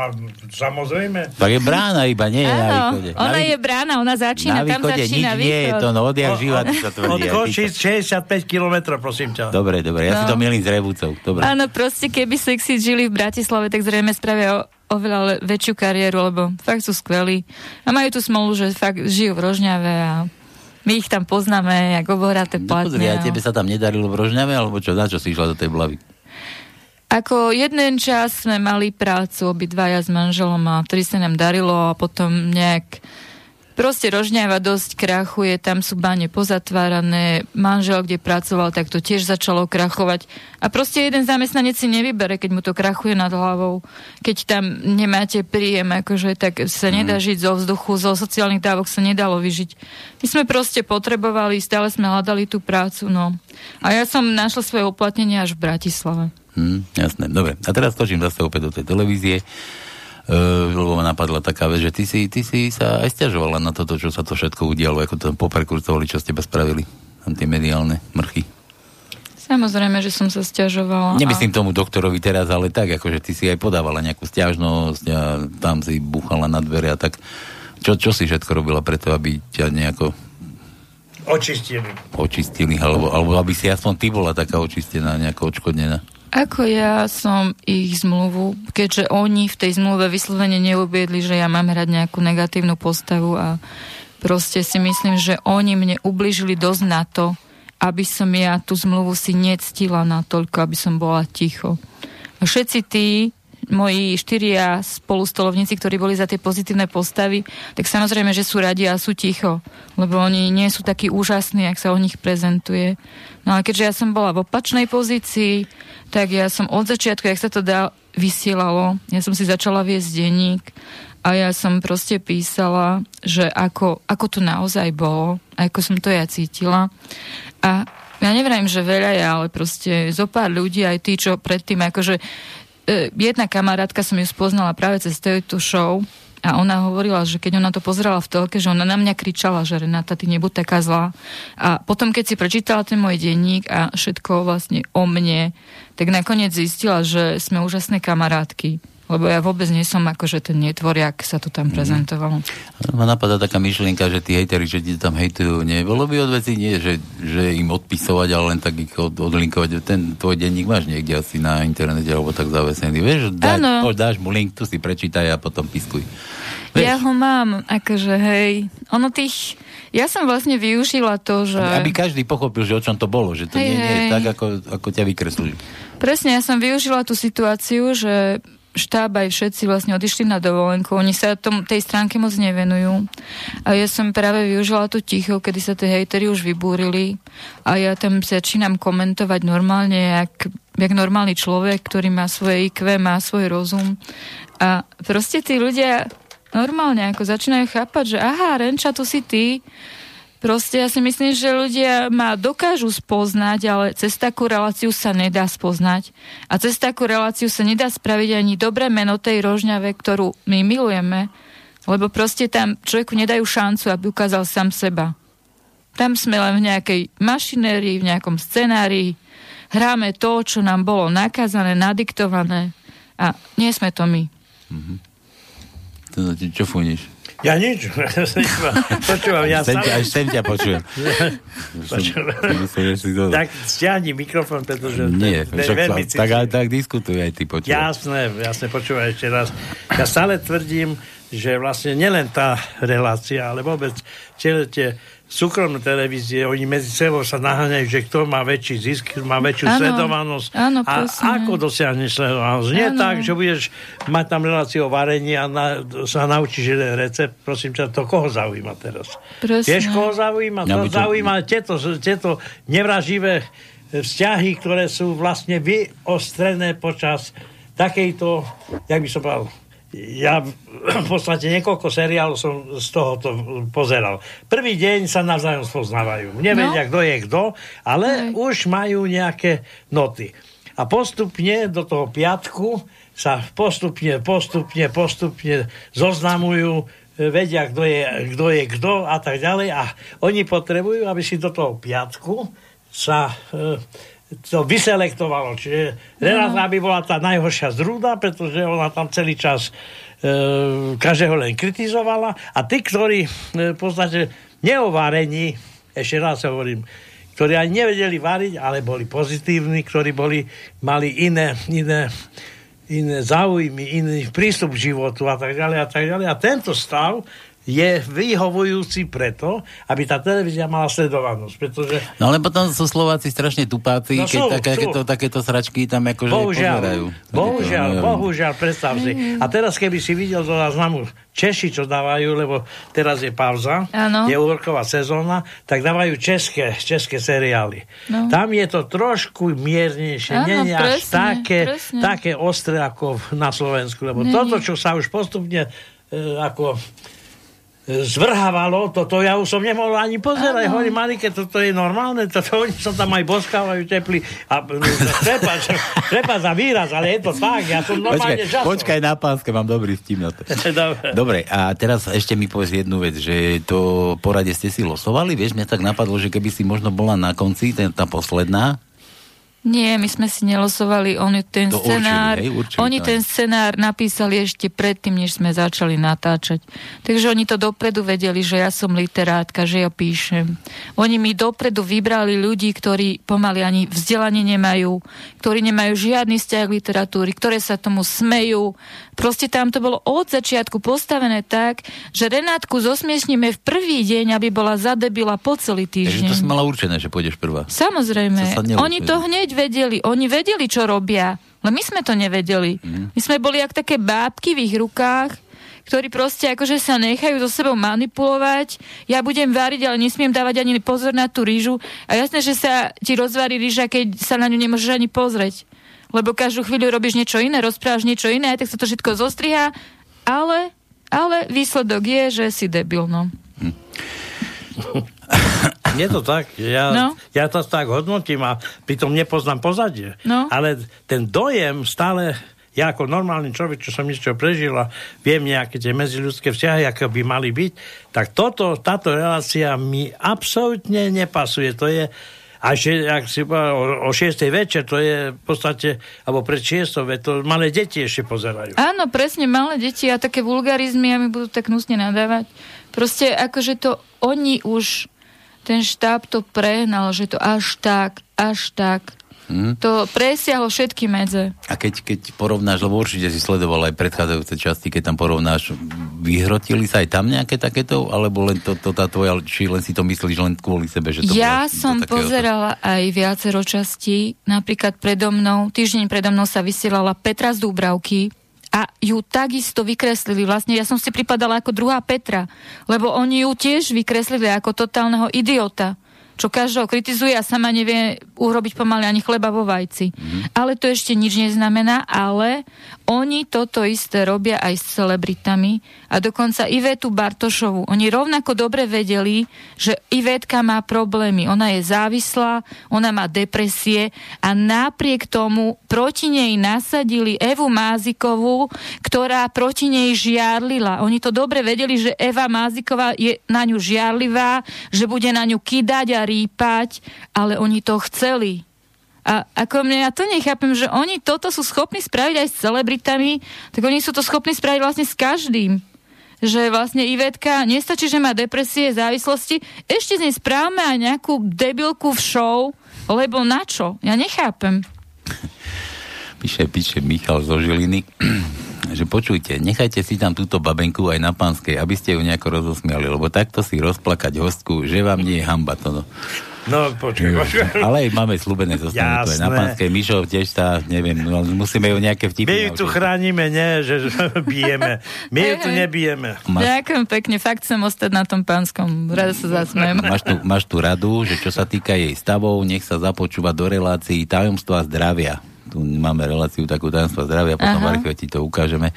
samozrejme. Tak je brána iba, nie je na Áno, východe. ona na, vý- je brána, ona začína, na tam východe začína nič nie je východ. to, no odjak O- živa, o- sa Od tvrdí. ty Košic to- 65 kilometrov, prosím ťa. Dobre, dobre, ja si No. to milím s Revúcou. Dobre. Áno, proste keby sexy žili v Bratislave, tak zrejme spravia o, oveľa väčšiu kariéru, lebo fakt sú skvelí. A majú tu smolu, že fakt žijú v Rožňave a my ich tam poznáme, ako obohraté No pozri, a tebe sa tam nedarilo v Rožňave, alebo čo, na čo si išla do tej blavy? Ako jeden čas sme mali prácu obidvaja s manželom a vtedy sa nám darilo a potom nejak proste Rožňava dosť krachuje, tam sú bane pozatvárané, manžel, kde pracoval, tak to tiež začalo krachovať. A proste jeden zamestnanec si nevybere, keď mu to krachuje nad hlavou. Keď tam nemáte príjem, akože tak sa nedá žiť zo vzduchu, zo sociálnych dávok sa nedalo vyžiť. My sme proste potrebovali, stále sme hľadali tú prácu, no. A ja som našla svoje uplatnenie až v Bratislave. Hm, jasné, dobre. A teraz skočím zase opäť do tej televízie, lebo ma napadla taká vec, že ty si, ty si sa aj stiažovala na toto, čo sa to všetko udialo, ako to poprekurcovali, čo ste teba spravili, tam tie mediálne mrchy. Samozrejme, že som sa stiažovala. Nemyslím tomu doktorovi teraz, ale tak, akože ty si aj podávala nejakú stiažnosť a tam si búchala na dvere a tak. Čo, čo si všetko robila preto, aby ťa nejako Očistili. očistili, alebo, alebo aby si aspoň ty bola taká očistená, nejako odškodnená. Ako ja som ich zmluvu, keďže oni v tej zmluve vyslovene neubiedli, že ja mám hrať nejakú negatívnu postavu a proste si myslím, že oni mne ubližili dosť na to, aby som ja tú zmluvu si nectila natoľko, aby som bola ticho. Všetci tí moji štyria spolustolovníci, ktorí boli za tie pozitívne postavy, tak samozrejme, že sú radi a sú ticho, lebo oni nie sú takí úžasní, ak sa o nich prezentuje. No ale keďže ja som bola v opačnej pozícii, tak ja som od začiatku, jak sa to dá, vysielalo, ja som si začala viesť denník a ja som proste písala, že ako, ako to naozaj bolo, ako som to ja cítila. A ja nevrajím, že veľa je, ale proste zo pár ľudí, aj tí, čo predtým, akože jedna kamarátka som ju spoznala práve cez tejto show a ona hovorila, že keď ona to pozerala v telke, že ona na mňa kričala, že Renata, ty nebuď taká zlá. A potom, keď si prečítala ten môj denník a všetko vlastne o mne, tak nakoniec zistila, že sme úžasné kamarátky. Lebo ja vôbec nie som akože ten netvoriak, sa to tam prezentovalo. Ma napadá taká myšlienka, že tí hejteri, že ti tam hejtujú, nebolo by od veci nie, že, že im odpisovať, ale len tak ich od, odlinkovať. Ten tvoj denník máš niekde asi na internete, alebo tak zavesený. Vieš, Áno. poď, dáš mu link, tu si prečítaj a potom piskuj. Vieš, Ja ho mám, akože hej. Ono tých... Ja som vlastne využila to, že... aby každý pochopil, že o čom to bolo, že to Hej, nie, nie je hej. tak, ako, ako ťa vykreslili. Presne, ja som využila tú situáciu, že štáb aj všetci vlastne odišli na dovolenku. Oni sa tom, tej stránke moc nevenujú. A ja som práve využila tú ticho, kedy sa tie hejtery už vybúrili. A ja tam začínam komentovať normálne, jak, jak normálny človek, ktorý má svoje IQ, má svoj rozum. A proste tí ľudia normálne ako začínajú chápať, že aha, Renča, to si ty. Proste ja si myslím, že ľudia ma dokážu spoznať, ale cez takú reláciu sa nedá spoznať. A cez takú reláciu sa nedá spraviť ani dobré meno tej rožňave, ktorú my milujeme, lebo proste tam človeku nedajú šancu, aby ukázal sám seba. Tam sme len v nejakej mašinérii, v nejakom scenárii, hráme to, čo nám bolo nakázané, nadiktované a nie sme to my. To, čo funíš? Ja nič. [LAUGHS] Počúvam, ja Sem ťa, sem ťa počujem. [LAUGHS] Tak stiahni mikrofón, pretože Nie, je však, veľmi tak, citlivé. tak diskutuj aj ty počujem. Jasné, jasné, počúvaj ešte raz. Ja stále tvrdím, že vlastne nielen tá relácia, ale vôbec celé tie súkromné televízie, oni medzi sebou sa naháňajú, že kto má väčší zisk, má väčšiu Áno, sledovanosť. áno, a presne. ako dosiahneš sledovanosť? Nie Áno. tak, že budeš mať tam reláciu o varení a na, sa naučíš jeden recept. Prosím ťa, to koho zaujíma teraz? Presne. Vieš, koho zaujíma? Ja to- zaujíma tieto, tieto nevraživé vzťahy, ktoré sú vlastne vyostrené počas takejto, jak by som povedal, ja [CLEARS THROAT] v podstate niekoľko seriálov som z tohoto pozeral. Prvý deň sa navzájom spoznávajú. Nevedia, No. kto je kto, ale Hej. už majú nejaké noty. A postupne do toho piatku sa postupne, postupne, postupne zoznamujú, e, vedia, kto je, kto je kto a tak ďalej. A oni potrebujú, aby si do toho piatku sa e, to vyselektovalo. Čiže Renata by bola tá najhoršia zrúda, pretože ona tam celý čas e, každého len kritizovala a tí, ktorí e, v podstate neovárení, ešte raz hovorím, ktorí ani nevedeli variť, ale boli pozitívni, ktorí boli, mali iné, iné, iné záujmy, iný prístup k životu a tak ďalej a tak ďalej. A tento stav je vyhovujúci preto, aby tá televízia mala sledovanosť, pretože No ale potom sú Slováci strašne tupáci, No keď sú, takéto, sú. takéto sračky tam akože Bohužiaľ, pozerajú. bohužiaľ, Takéto, no, bohužiaľ, predstav si. A teraz, keby si videl do záznamu Češi, čo dávajú, lebo teraz je pauza, Áno. je úroková sezóna, tak dávajú české, české seriály. No. Tam je to trošku miernejšie, Áno, nie je až presne, také, presne. také ostré ako na Slovensku, lebo Nie, toto, čo sa už postupne e, ako zvrhávalo, toto ja už som nemohol ani pozerať. Áno. Hovorím, Marike, toto je normálne, toto oni sa tam aj boskávajú teplí. A trepač, trepač [LAUGHS] za výraz, ale je to tak, ja som normálne Počkaj, žasol. počkaj na pánske, mám dobrý vtip na to. [LAUGHS] Dobre. Dobre, a teraz ešte mi povedz jednu vec, že to porade ste si losovali, vieš, mňa tak napadlo, že keby si možno bola na konci, ten, tá posledná, Nie, my sme si nelosovali, oni ten To určili, scenár, hej, určili oni ten scenár napísali ešte predtým, než sme začali natáčať. Takže oni to dopredu vedeli, že ja som literátka, že ja píšem. Oni mi dopredu vybrali ľudí, ktorí pomaly ani vzdelanie nemajú, ktorí nemajú žiadny vzťah k literatúry, ktoré sa tomu smejú. Proste tam to bolo od začiatku postavené tak, že Renátku zosmiešnime v prvý deň, aby bola zadebila po celý takže týždeň. to si mala určené, že pôjdeš prvá. Samozrejme. Oni to hneď vedeli. Oni vedeli, čo robia. Ale my sme to nevedeli. Mhm. My sme boli jak také bábky v ich rukách, ktorí proste akože sa nechajú so sebou manipulovať. Ja budem variť, ale nesmiem dávať ani pozor na tú rýžu. A jasné, že sa ti rozvarí rýža, keď sa na ňu nemôžeš ani pozrieť. Lebo každú chvíľu robíš niečo iné, rozprávaš niečo iné, tak sa to všetko zostriha. Ale, ale výsledok je, že si debil, no. [LAUGHS] [LAUGHS] Je to tak. Ja, No. ja to tak hodnotím a pritom nepoznám pozadie. No. Ale ten dojem stále ja ako normálny človek, čo som niečo prežil a viem nejaké tie medziľudské vzťahy, ako by mali byť, tak toto, táto relácia mi absolútne nepasuje. To je a že, ak si o, o 6. večer, to je v podstate, alebo pred 6. veď to malé deti ešte pozerajú. Áno, presne, malé deti a také vulgarizmy a mi budú tak nusne nadávať. Proste akože to oni už, ten štáb to prehnal, že to až tak, až tak. Hm? To presiahlo všetky medze. A keď, keď porovnáš, lebo určite si sledoval aj predchádzajúce časti, keď tam porovnáš, vyhrotili sa aj tam nejaké takéto, alebo len to, to tá tvoja, či len si to myslíš len kvôli sebe, že to Ja bolo som takéhoto- pozerala aj viacero častí. Napríklad predo mnou, týždeň predo mnou sa vysielala Petra z Dúbravky a ju takisto vykreslili. Vlastne ja som si pripadala ako druhá Petra, lebo oni ju tiež vykreslili ako totálneho idiota čo každého kritizuje a sama nevie urobiť pomaly ani chleba vo vajci. Mm-hmm. Ale to ešte nič neznamená, ale oni toto isté robia aj s celebritami a dokonca Ivetu Bartošovu. Oni rovnako dobre vedeli, že Ivetka má problémy. Ona je závislá, ona má depresie a napriek tomu proti nej nasadili Evu Mázikovú, ktorá proti nej žiarlila. Oni to dobre vedeli, že Eva Máziková je na ňu žiarlivá, že bude na ňu kydať a rýpať, ale oni to chceli. A ako mne, ja to nechápem, že oni toto sú schopní spraviť aj s celebritami, tak oni sú to schopní spraviť vlastne s každým. že vlastne Ivetka nestačí, že má depresie, závislosti, ešte z nej správame aj nejakú debilku v show, lebo na čo? Ja nechápem. Píše, píše Michal zo Žiliny, že počujte, nechajte si tam túto babenku aj na pánskej, aby ste ju nejako rozosmiali, lebo takto si rozplakať hostku, že vám nie je hamba to. No. No, počuj. Ale aj máme slúbené zostane to aj na pánskej. Mišo tiež sa, neviem, no, musíme ju nejaké vtipy. My ju tu chránime, nie, že [LAUGHS] bijeme. My ju tu nebijeme. Máš... Ďakujem pekne, fakt chcem ostať na tom pánskom. Rada sa zasmiem. Máš tu, máš tu radu, že čo sa týka jej stavov, nech sa započúva do relácií tajomstva zdravia tu máme reláciu takú tajomstva zdravia, potom v archíve ti to ukážeme.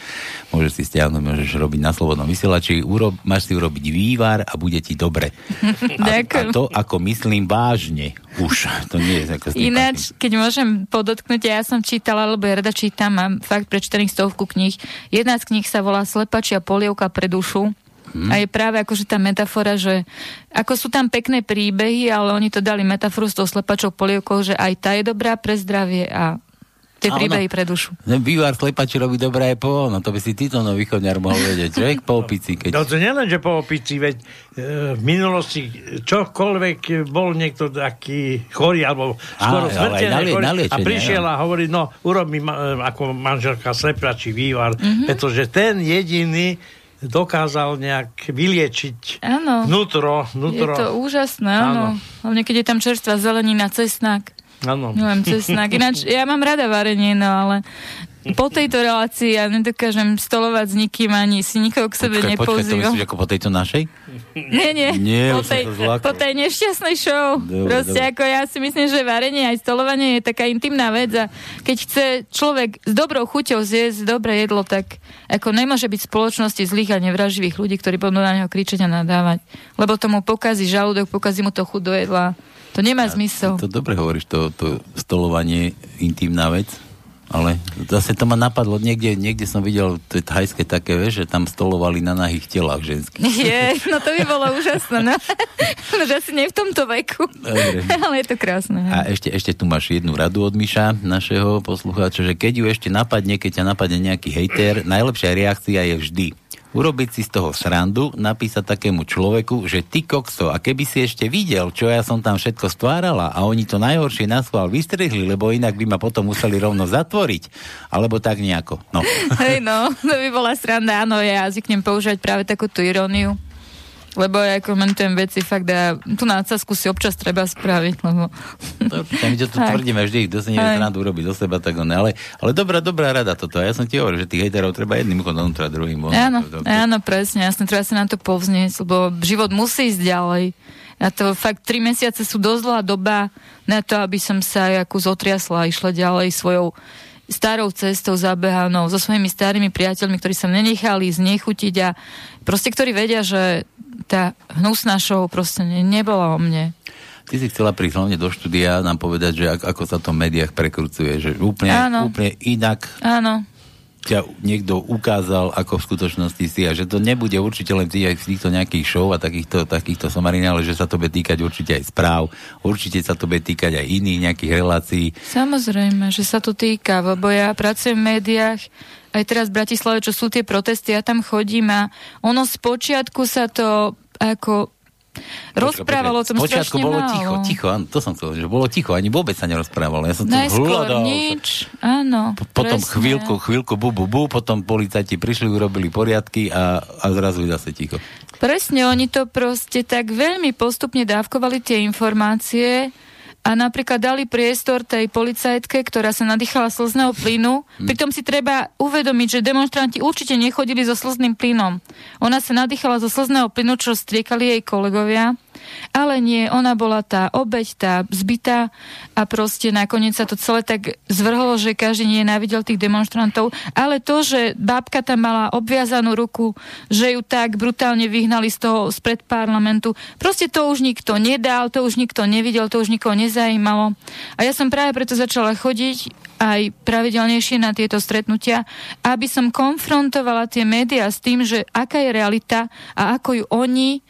Môžeš si stiahnuť, môžeš robiť na slobodnom vysielači. Urob, máš si urobiť vývar a bude ti dobre. [LAUGHS] A, a to, ako myslím vážne, už. To nie je ako Ináč, keď môžem podotknúť, ja som čítala, lebo ja rada čítam, mám fakt prečtených stovku kníh. Jedna z kníh sa volá Slepačia polievka pre dušu. Hmm. A je práve akože tá metafora, že ako sú tam pekné príbehy, ale oni to dali metaforu s tou slepačou polievkou, že aj tá je dobrá pre zdravie a Tie príbehy pre dušu. Bývar slepači robí dobré aj po, no to by si ty to no východňar mohol vedieť, že? Po opici. Keď... No to nielen, že po opici, veď e, v minulosti čokoľvek bol niekto taký chorý, alebo skoro smrteľný chorý a prišiel a hovorí, no urob mi ma, e, ako manželka slepačí vývar, mm-hmm. pretože ten jediný dokázal nejak vyliečiť áno. vnútro, vnútro. Je to úžasné, áno. áno. Hlavne, keď je tam čerstvá zelenina, cesnak. Áno. Milujem cesnak. Ináč, ja mám rada varenie, no ale po tejto relácii ja nedokážem stolovať s nikým ani si nikoho k sebe počkaj, nepozývam. Počkaj, to myslíš ako po tejto našej? Nie, nie. nie po, tej, po tej nešťastnej show. Dobre, Proste dobre. ako ja si myslím, že varenie aj stolovanie je taká intimná vec a keď chce človek s dobrou chuťou zjesť dobré jedlo, tak ako nemôže byť v spoločnosti zlých a nevraživých ľudí, ktorí budú na neho kričať a nadávať. Lebo tomu pokazí žalúdok, pokazí mu to chuť do jedla to nemá zmysel. To, dobre hovoríš, to, to stolovanie, intimná vec, ale zase to ma napadlo, niekde, niekde som videl to thajské také, vieš, že tam stolovali na nahých telách ženských. [LAUGHS] Je, no to by bolo úžasné, no. [LAUGHS] no že asi nie v tomto veku. Dobre. [LAUGHS] Ale je to krásne. A ešte, ešte tu máš jednu radu od Miša, našeho poslucháča, že keď ju ešte napadne, keď ťa napadne nejaký hejter, najlepšia reakcia je vždy urobiť si z toho srandu, napísať takému človeku, že ty kokso, a keby si ešte videl, čo ja som tam všetko stvárala a oni to najhoršie na schvál vystrihli, lebo inak by ma potom museli rovno zatvoriť, alebo tak nejako. No. [LAUGHS] Hej no, to by bola sranda, áno, ja zvyknem používať práve takúto iróniu lebo ja komentujem veci fakt a tú nácazku si občas treba spraviť, lebo... To, my to tu tvrdíme vždy, kto si nevie srandu urobiť do seba, tak on, ale, ale dobrá, dobrá rada toto. Ja som ti hovoril, že tých hejterov treba jedným uchom donútra, druhým von. Áno, áno, presne, jasne, treba sa na to povznieť, lebo život musí ísť ďalej. Na to fakt tri mesiace sú dosť dlhá doba na to, aby som sa ako zotriasla a išla ďalej svojou starou cestou zabehanou, so svojimi starými priateľmi, ktorí sa nenechali znechutiť a proste, ktorí vedia, že tá hnusná show proste ne, nebola o mne. Ty si chcela prísť hlavne do štúdia nám povedať, že ako sa to v médiách prekrucuje, že úplne, Áno. úplne inak. Áno ťa niekto ukázal, ako v skutočnosti si a že to nebude určite len tých, týchto nejakých show a takýchto, takýchto somarín, ale že sa to bude týkať určite aj správ, určite sa to bude týkať aj iných nejakých relácií. Samozrejme, že sa to týka, lebo ja pracujem v médiách, aj teraz v Bratislave, čo sú tie protesty, ja tam chodím a ono z počiatku sa to ako Rozprávalo o tom Spočiatku bolo málo. ticho, ticho, áno, to som chcel, že bolo ticho, ani vôbec sa nerozprávalo. Ja som to hľadal. nič, áno. Po, potom presne. chvíľku, chvíľku, bu, bu, bu, potom policajti prišli, urobili poriadky a, a zrazu zase ticho. Presne, oni to proste tak veľmi postupne dávkovali tie informácie, a napríklad dali priestor tej policajtke, ktorá sa nadýchala slzného plynu. Hmm. Pritom si treba uvedomiť, že demonstranti určite nechodili so slzným plynom. Ona sa nadýchala zo slzného plynu, čo striekali jej kolegovia. Ale nie, ona bola tá obeď, tá zbytá a proste nakoniec sa to celé tak zvrhlo, že každý nenávidel tých demonstrantov. Ale to, že bábka tam mala obviazanú ruku, že ju tak brutálne vyhnali z toho spred parlamentu, proste to už nikto nedal, to už nikto nevidel, to už nikoho nezajímalo. A ja som práve preto začala chodiť aj pravidelnejšie na tieto stretnutia, aby som konfrontovala tie médiá s tým, že aká je realita a ako ju oni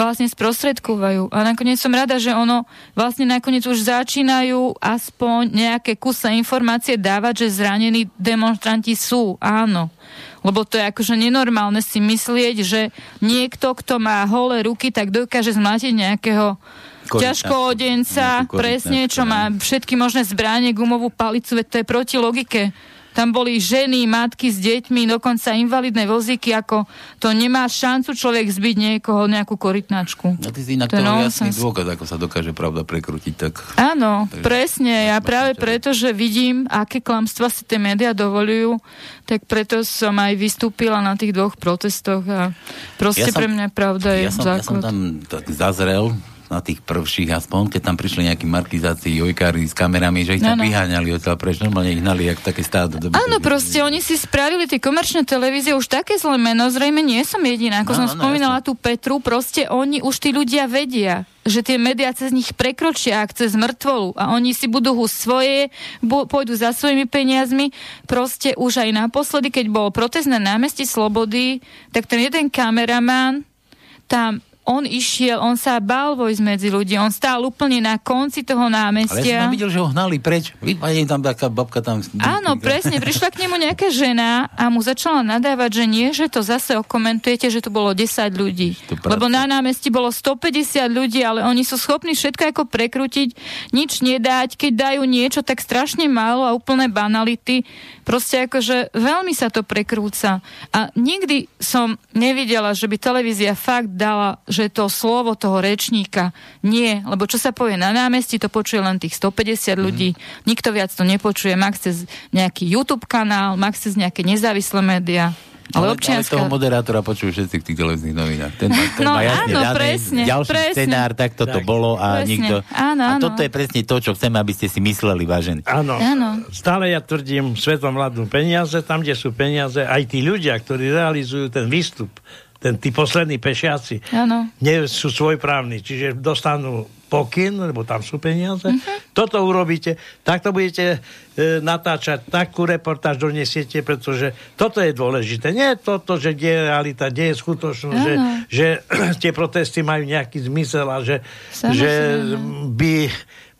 vlastne sprostredkovajú. A nakoniec som rada, že ono vlastne nakoniec už začínajú aspoň nejaké kuse informácie dávať, že zranení demonstranti sú. Áno. Lebo to je akože nenormálne si myslieť, že niekto, kto má holé ruky, tak dokáže zmlatiť nejakého ťažko odenca, presne, čo má všetky možné zbranie, gumovú palicu, veď to je proti logike. Tam boli ženy, matky s deťmi, dokonca invalidné vozíky, ako to nemá šancu človek zbiť niekoho, nejakú korytnačku. A ty si inak to jasný dôkaz, ako sa dokáže pravda prekrútiť. Tak... Áno, Takže presne. Ja práve preto, že vidím, aké klamstva si tie médiá dovolujú, tak preto som aj vystúpila na tých dvoch protestoch a proste ja som, pre mňa pravda je ja som, základ. Ja som tam tak zazrel, na tých prvších aspoň, keď tam prišli nejakí markizáci, jojkári s kamerami, že ich tam no, no. vyháňali odtiaľ preč, normálne ich hnali, jak také stádo. Áno, proste oni si spravili tie komerčné televízie už také zlé meno, zrejme nie som jediná, ako no, som no, spomínala no, tú Petru, proste oni už tí ľudia vedia, že tie médiá cez nich prekročia ak cez mŕtvolu a oni si budú hus svoje, bu- pôjdu za svojimi peniazmi. Proste už aj naposledy, keď bol protest na námestí Slobody, tak ten jeden kameraman tam on išiel, on sa bál vojsť medzi ľudí, on stál úplne na konci toho námestia. Ale ja som videl, že ho hnali preč. Vidím tam taká babka tam. Áno, presne, prišla k nemu nejaká žena a mu začala nadávať, že nie, že to zase okomentujete, že tu bolo 10 ľudí. Lebo na námestí bolo 150 ľudí, ale oni sú schopní všetko ako prekrútiť, nič nedať, keď dajú niečo tak strašne málo a úplné banality. Proste akože veľmi sa to prekrúca. A nikdy som nevidela, že by televízia fakt dala, že to slovo toho rečníka nie, lebo čo sa povie na námestí, to počuje len tých 150 mhm. ľudí. Mm. Nikto viac to nepočuje. Max cez nejaký YouTube kanál, max cez nejaké nezávislé médiá. Ale, ale, občianská... ale toho moderátora počujú všetci v tých televíznych novinách. Ten, ten no má jasne áno, daný, presne, ďalší presne. scenár, tak toto tak. bolo a presne. nikto... Áno, áno. A toto je presne to, čo chceme, aby ste si mysleli, vážení. Áno. áno. Stále ja tvrdím, svetom vládnu peniaze, tam, kde sú peniaze, aj tí ľudia, ktorí realizujú ten výstup, ten, tí poslední pešiaci, ano. nie sú svojprávni, čiže dostanú pokyn, lebo tam sú peniaze. Uh-huh. Toto urobíte, takto budete e, natáčať, takú reportáž donesiete, pretože toto je dôležité. Nie toto, že kde je realita, kde je skutočnosť, že, že [CLEARS THROAT] tie protesty majú nejaký zmysel a že, že by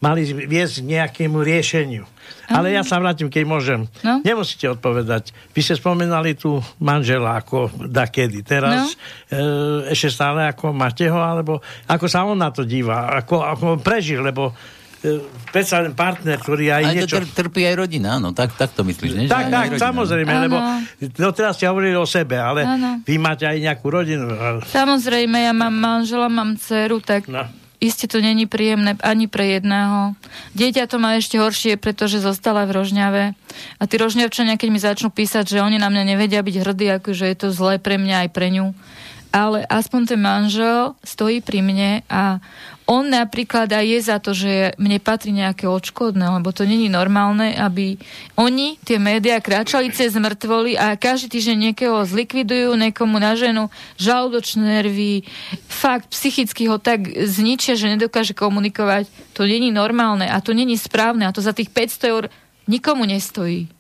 mali viesť nejakému riešeniu. Ale ja sa vrátim, keď môžem. No? Nemusíte odpovedať. Vy ste spomenali tu manžela ako dakedy. Teraz no? e, ešte stále ako máte ho, alebo ako sa on na to díva, ako, ako prežil, lebo e, predsa len partner, ktorý aj, aj niečo... to trpí aj rodina, áno, tak, tak to myslíš, nie? Tak, tak, rodina, samozrejme, ano. lebo no teraz ste hovorili o sebe, ale ano. vy máte aj nejakú rodinu. Ale... Samozrejme, ja mám manžela, mám dceru, tak no. Isté to není príjemné ani pre jedného. Dieťa to má ešte horšie, pretože zostala v Rožňave. A tí Rožňavčania, keď mi začnú písať, že oni na mňa nevedia byť hrdí, akože je to zlé pre mňa aj pre ňu, ale aspoň ten manžel stojí pri mne a on napríklad aj je za to, že mne patrí nejaké odškodné, lebo to není normálne, aby oni, tie médiá, kráčali cez mŕtvoly a každý týždeň niekoho zlikvidujú, niekomu na ženu žalúdočné nervy, fakt psychicky ho tak zničia, že nedokáže komunikovať. To není normálne a to není správne a to za tých 500 eur nikomu nestojí.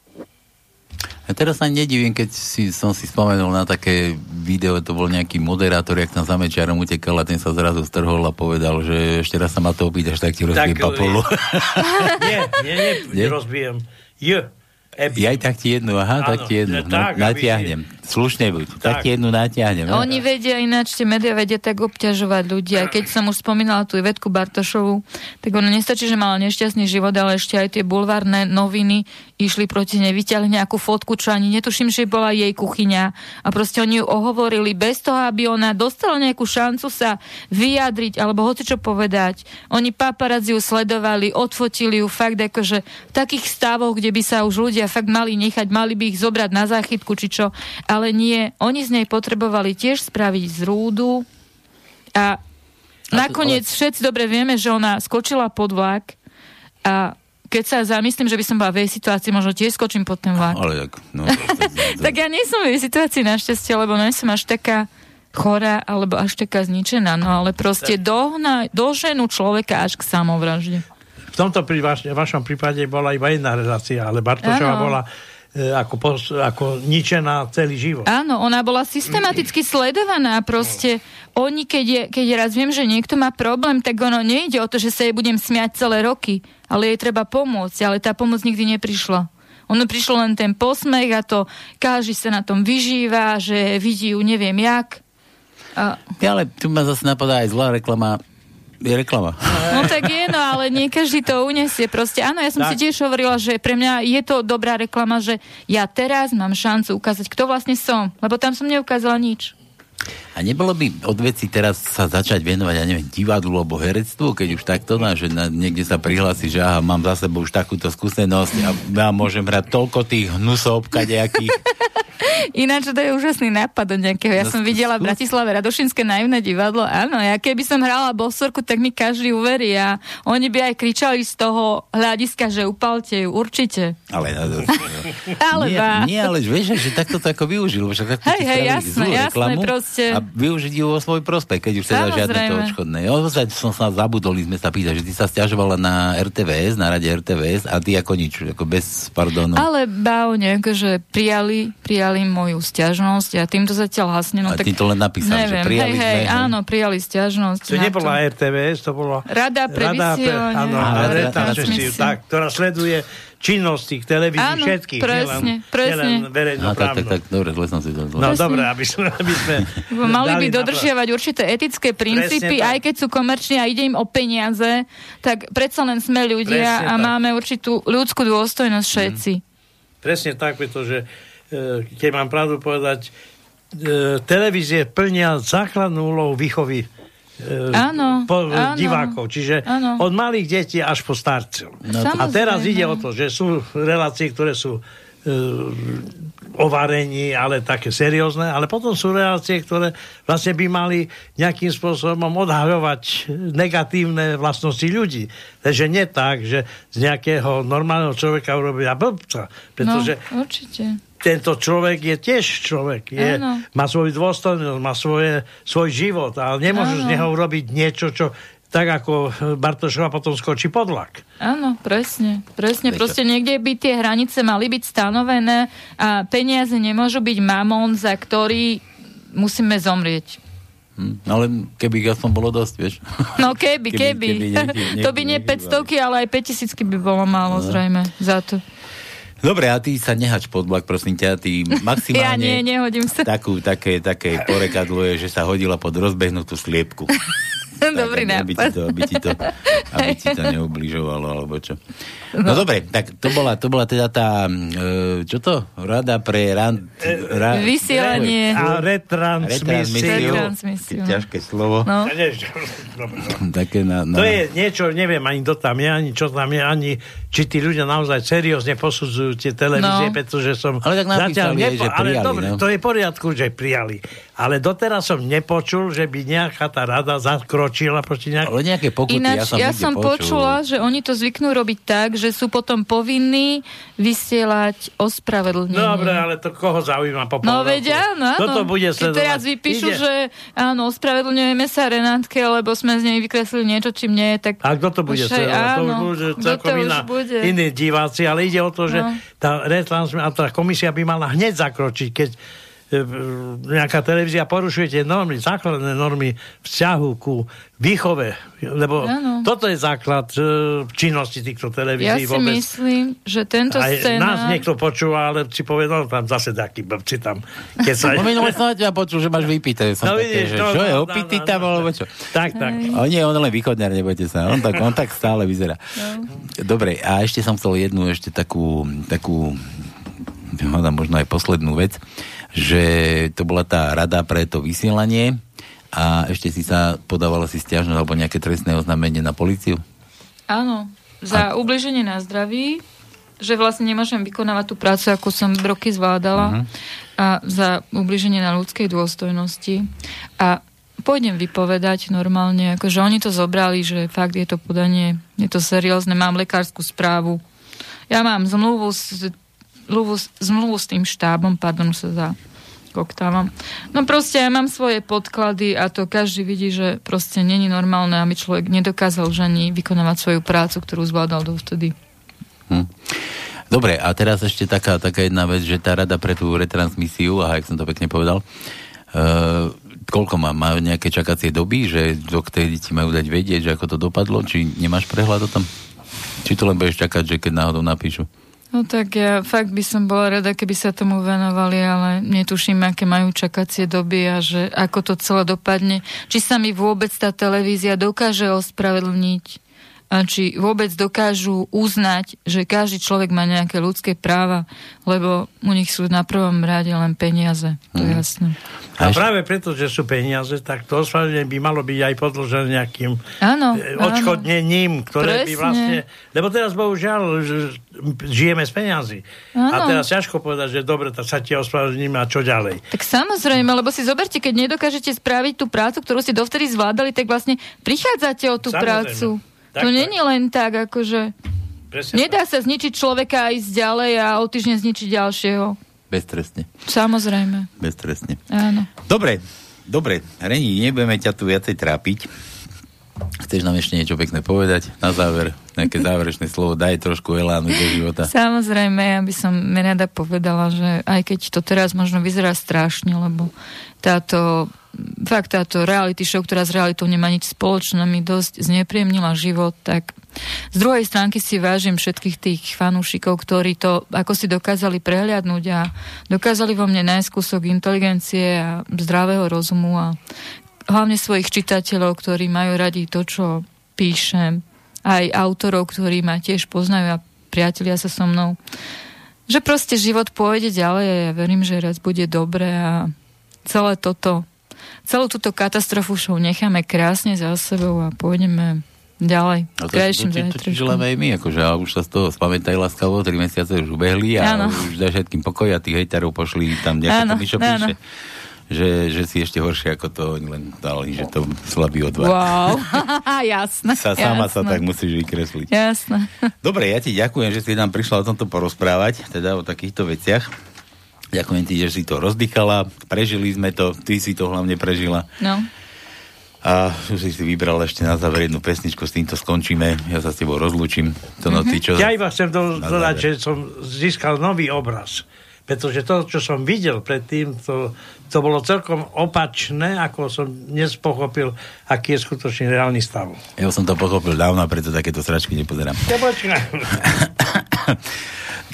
Ja teraz sa nedivím, keď si, som si spomenul na také video, to bol nejaký moderátor, jak tam za mečiarom utekal a ten sa zrazu strhol a povedal, že ešte raz sa ma to opýtaš, tak ti rozbijem tak, papolu. [LAUGHS] Nie, nie, nie, nie, rozbijem. Je. Ebi. Ja aj tak ti jednu, aha, Áno, tak ti jednu. Tak, natiahnem. Si... Slušne buď. Tak. tak ti jednu natiahnem. No? Oni vedia ináč, tie médiá vedia tak obťažovať ľudia. Keď som už spomínala tú Ivetku Bartošovu, tak ono nestačí, že mala nešťastný život, ale ešte aj tie bulvárne noviny išli proti nej, vyťahli nejakú fotku, čo ani netuším, že bola jej kuchyňa. A proste oni ju ohovorili bez toho, aby ona dostala nejakú šancu sa vyjadriť alebo hoci čo povedať. Oni paparazzi ju sledovali, odfotili ju fakt akože v takých stavoch, kde by sa už ľudia fakt mali nechať, mali by ich zobrať na záchytku či čo. Ale nie, oni z nej potrebovali tiež spraviť zrúdu a nakoniec všetci dobre vieme, že ona skočila pod vlak a keď sa zamyslím, že by som bola v jej situácii, možno tiež skočím pod ten vlak. Ale tak, no, [LAUGHS] tak ja nie som v jej situácii našťastie, lebo nie som až taká chorá alebo až taká zničená, no ale proste dohna, doženú človeka až k samovražde. V tomto pri vaš, vašom prípade bola iba jedna relácia, ale Bartošová bola e, ako, pos, ako ničená celý život. Áno, ona bola systematicky sledovaná proste. Oni, keď, je, keď raz viem, že niekto má problém, tak ono nejde o to, že sa jej budem smiať celé roky, ale jej treba pomôcť, ale tá pomoc nikdy neprišla. Ono prišlo len ten posmech a to každý sa na tom vyžíva, že vidí ju neviem jak. A... Ja, ale tu ma zase napadá aj zlá reklama je reklama. No tak je, no ale nie každý to unesie. Proste áno, ja som tak. si tiež hovorila, že pre mňa je to dobrá reklama, že ja teraz mám šancu ukázať, kto vlastne som. Lebo tam som neukázala nič. A nebolo by od veci teraz sa začať venovať, ja neviem, divadlu alebo herectvu, keď už takto na, že na, niekde sa prihlási, že aha, mám za sebou už takúto skúsenosť a ja môžem hrať toľko tých hnusov kadejakých. [LAUGHS] Ináč to je úžasný nápad od nejakého. Ja no, som videla v Bratislave Radošinské naivné divadlo. Áno, ja keby som hrala bosorku, tak mi každý uverí a oni by aj kričali z toho hľadiska, že upalte ju, určite. Ale, ale [LAUGHS] nie, nie, ale vieš, že takto to ako využil. Však hej, hej, jasné, jasné, proste. A využiť ju vo svoj prospech, keď už teda žiadne to odškodné. Ozaj som sa zabudol, sme sa pýtať, že ty sa stiažovala na RTVS, na rade RTVS a ty ako nič, ako bez pardonu. Ale báo nejako, že prijali, prijali moju stiažnosť a týmto zatiaľ hasne. No, a tak, ty to len napísal, neviem, že prijali hej, hej, áno, prijali stiažnosť. To nebola to... RTVS, to bola Rada pre Rada pre, áno, Rada, ktorá sleduje tých televízií Áno, všetkých. presne, nielen, presne. Nielen tak, tak, tak, dobre, zle som si to zle. No dobre, aby sme, aby sme [LAUGHS] Mali by dodržiavať na... určité etické princípy, aj keď sú komerční a ide im o peniaze, tak predsa len sme ľudia presne a tak. máme určitú ľudskú dôstojnosť mhm. všetci. Mm. Presne tak, pretože e, keď mám pravdu povedať, e, televízie plnia základnú úlohu výchovy E, áno, po, áno, divákov. Čiže áno. od malých detí až po starcov. No, a teraz ide o to, že sú relácie, ktoré sú e, o varení, ale také seriózne, ale potom sú relácie, ktoré vlastne by mali nejakým spôsobom odhaľovať negatívne vlastnosti ľudí. Takže nie tak, že z nejakého normálneho človeka urobia blbca. Pretože no, určite tento človek je tiež človek. Je, má svoju dôstojnosť, má svoje, svoj život, ale nemôžeš z neho urobiť niečo, čo tak ako Bartošova potom skočí pod vlak. Áno, presne. Presne, proste niekde by tie hranice mali byť stanovené a peniaze nemôžu byť mamon, za ktorý musíme zomrieť. Hm, ale keby aspoň bolo dosť, vieš. No keby, [LAUGHS] keby. keby. keby niekde, niekde, to by nie 500, ale aj 5000 by bolo málo, no. zrejme, za to. Dobre, a ty sa nehač pod vlak, prosím ťa, ty maximálne... Ja nie, nehodím sa. Takú, také, také porekadlo je, že sa hodila pod rozbehnutú sliepku. [LAUGHS] Dobrý nápad. Aby ti to, aby ti to, aby ti to neubližovalo, alebo čo. No, no dobre, tak to bola, to bola teda tá, e, čo to? Rada pre ran, ra, Vysielanie. A retransmisiu. retransmisiu. Ťažké slovo. No. [LAUGHS] Také na, na... To je niečo, neviem ani to tam je, ani čo tam je, ani či tí ľudia naozaj seriózne posudzujú tie televízie, no. pretože som... Ale tak zatiaľ nepo... že prijali, ale dobre, no? to je v poriadku, že prijali. Ale doteraz som nepočul, že by nejaká tá rada zakročila proti nejaké... Ale nejaké pokuty, Ináč, ja som, ja som počula, že oni to zvyknú robiť tak, že sú potom povinní vysielať ospravedlnenie. Dobre, ale to koho zaujíma po No veď áno, áno. Toto bude sledovať. Keď teraz vypíšu, Ide. že áno, ospravedlňujeme sa Renátke, lebo sme z nej vykreslili niečo, čím nie je, tak... A kto to bude sledovať? To už bude celkom iná, bude. Iní diváci, ale ide o to, že no. tá, tá komisia by mala hneď zakročiť, keď nejaká televízia porušuje tie normy, základné normy vzťahu ku výchove, lebo ano. toto je základ uh, činnosti týchto televízií. Ja si vôbec. myslím, že tento Aj scéna... Nás niekto počúva, ale si no tam zase taký blbci tam. Keď sa... no minulé som ťa počul, že máš vypité. Som no, také, vidíš, že, no, čo no, je, no, opitý no, tam, no, alebo čo? Tak, tak. O nie, on len východňar, nebojte sa. On tak, on tak stále vyzerá. No. Dobre, a ešte som chcel jednu ešte takú, takú možno aj poslednú vec že to bola tá rada pre to vysielanie a ešte si sa podávala si stiažnosť alebo nejaké trestné oznámenie na policiu? Áno, za a... ubliženie na zdraví, že vlastne nemôžem vykonávať tú prácu, ako som roky zvládala uh-huh. a za ubliženie na ľudskej dôstojnosti. A pôjdem vypovedať normálne, akože oni to zobrali, že fakt je to podanie, je to seriózne, mám lekárskú správu. Ja mám zmluvu s zmluvu, zmluvu s tým štábom, pardon sa za koktávam. No proste ja mám svoje podklady a to každý vidí, že proste není normálne, aby človek nedokázal už ani vykonávať svoju prácu, ktorú zvládal dovtedy. Hm. Dobre, a teraz ešte taká, taká jedna vec, že tá rada pre tú retransmisiu, aha, jak som to pekne povedal, uh, koľko má? Má nejaké čakacie doby, že doktori ti majú dať vedieť, že ako to dopadlo? Či nemáš prehľad o tom? Či to len budeš čakať, že keď náhodou napíšu? No tak ja fakt by som bola rada, keby sa tomu venovali, ale netuším, aké majú čakacie doby a že ako to celé dopadne. Či sa mi vôbec tá televízia dokáže ospravedlniť a či vôbec dokážu uznať, že každý človek má nejaké ľudské práva, lebo u nich sú na prvom rade len peniaze. To je mhm. jasné. A, práve preto, že sú peniaze, tak to ospravedlenie by malo byť aj podložené nejakým áno, e, odškodnením, ktoré Presne. by vlastne... Lebo teraz bohužiaľ žijeme z peniazy. Áno. A teraz ťažko povedať, že dobre, tak sa ti ospravedlním a čo ďalej. Tak samozrejme, lebo si zoberte, keď nedokážete spraviť tú prácu, ktorú ste dovtedy zvládali, tak vlastne prichádzate o tú samozrejme. prácu. Tak, to není len tak, akože... Presne Nedá tak. sa zničiť človeka a ísť ďalej a o týždeň zničiť ďalšieho. Beztrestne. Samozrejme. Beztrestne. Áno. Dobre, dobre. Reni, nebudeme ťa tu viacej trápiť. Chceš nám ešte niečo pekné povedať na záver? Nejaké záverečné slovo, daj trošku elánu do života. Samozrejme, ja by som rada povedala, že aj keď to teraz možno vyzerá strašne, lebo táto fakt táto reality show, ktorá s realitou nemá nič spoločné, mi dosť znepríjemnila život, tak z druhej stránky si vážim všetkých tých fanúšikov, ktorí to ako si dokázali prehliadnúť a dokázali vo mne nájsť kúsok inteligencie a zdravého rozumu a hlavne svojich čitateľov, ktorí majú radi to, čo píšem, aj autorov, ktorí ma tiež poznajú a priatelia sa so mnou. Že proste život pôjde ďalej a ja verím, že raz bude dobre a celé toto celú túto katastrofu show necháme krásne za sebou a pôjdeme ďalej. A to, to, to, to, to aj my, akože a už sa z toho spamätaj láskavo, 3 mesiace už ubehli a ano. už daj všetkým pokoj a tých hejterov pošli tam nejaké čo píše. Že, že si ešte horšie ako to, oni len dali, že to slabý odvar. Wow, [LAUGHS] [LAUGHS] jasné. Sa sama jasné. sa tak musíš vykresliť. Jasné. Dobre, ja ti ďakujem, že si nám prišla o tomto porozprávať, teda o takýchto veciach. Ďakujem ti, že si to rozdýchala, prežili sme to, ty si to hlavne prežila. No. A už si si vybral ešte na záver jednu pesničku, s týmto skončíme, ja sa s tebou rozlúčim. To no, ty, čo... Ja iba chcem do, dodať, že som získal nový obraz, pretože to, čo som videl predtým, to, to bolo celkom opačné, ako som dnes pochopil, aký je skutočný reálny stav. Ja som to pochopil dávno, preto takéto sračky nepozerám. [LAUGHS]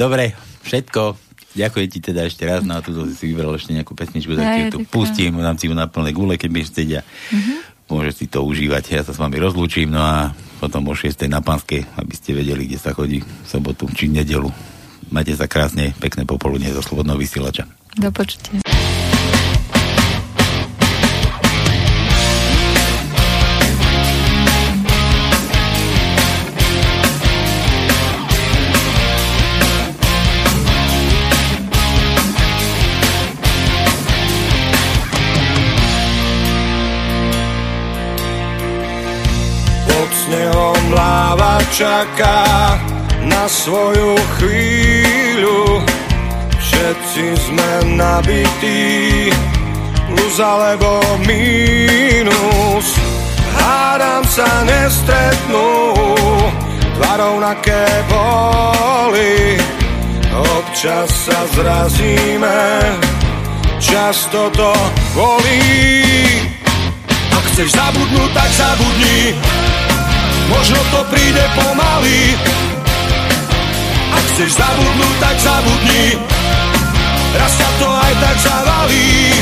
Dobre, všetko. Ďakujem ti teda ešte raz, no a tu si vybral ešte nejakú pesničku, tak ja, tu pustím, dám si ju na plné gule, keď budeš chcieť a uh-huh. môžeš si to užívať. Ja sa s vami rozlúčim, no a potom o 6. na Panskej, aby ste vedeli, kde sa chodí v sobotu či nedelu. Majte sa krásne, pekné popoludne zo Slobodného vysielača. Do počutia. Čaká na svoju chvíľu. Všetci sme nabití Plus alebo mínus. Hádam sa nestretnú Dva rovnaké boli. Občas sa zrazíme Často to bolí. Ak chceš zabudnúť, tak zabudni Možno to príde pomaly. Ak chceš zabudnúť, tak zabudni. Raz ťa to aj tak zavalí.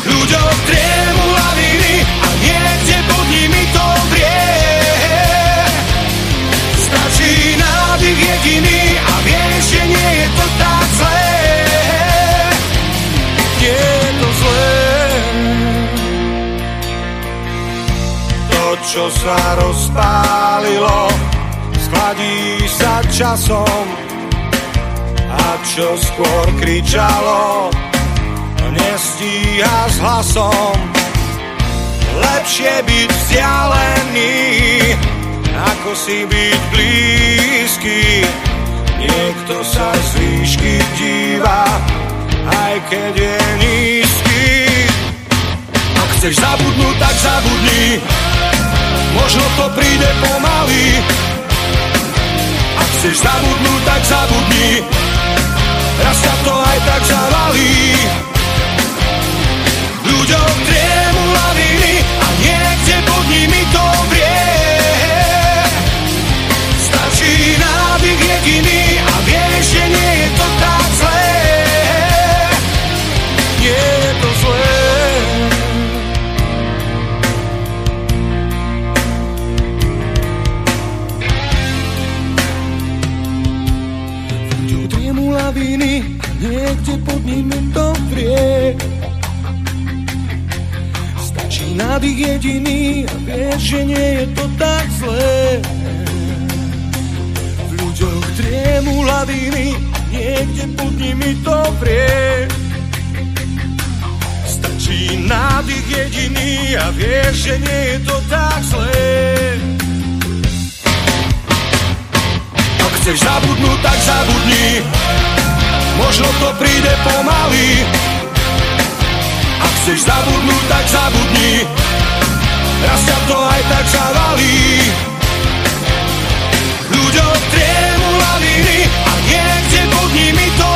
Ľuďom triemu laviny A niekde pod nimi to vrie. Stačí nádych jediný A vieš, že nie je to tak zlé. Nie čo sa rozpálilo, skladí sa časom a čo skôr kričalo, nestíha s hlasom. Lepšie byť vzdialený, ako si byť blízky. Niekto sa z výšky díva, aj keď je nízky. Ak chceš zabudnúť, tak zabudni. Možno to príde pomaly Ak chceš zabudnúť, tak zabudni. Raz ťa to aj tak zavalí. Ľuďom triemu laviny a niekde pod nimi to to vrie. Stačí nádych jediný a vieš, že nie je to tak zlé. V ľuďoch triemu laviny niekde pod nimi to vrie. Stačí nádych jediný a vieš, že nie je to tak zlé. Ak chceš zabudnúť, tak zabudni. Možno to príde pomaly. Ak chceš zabudnúť, tak zabudni. Raz ťa to aj tak zavalí. Ľuďom triemu laviny A niekde pod nimi to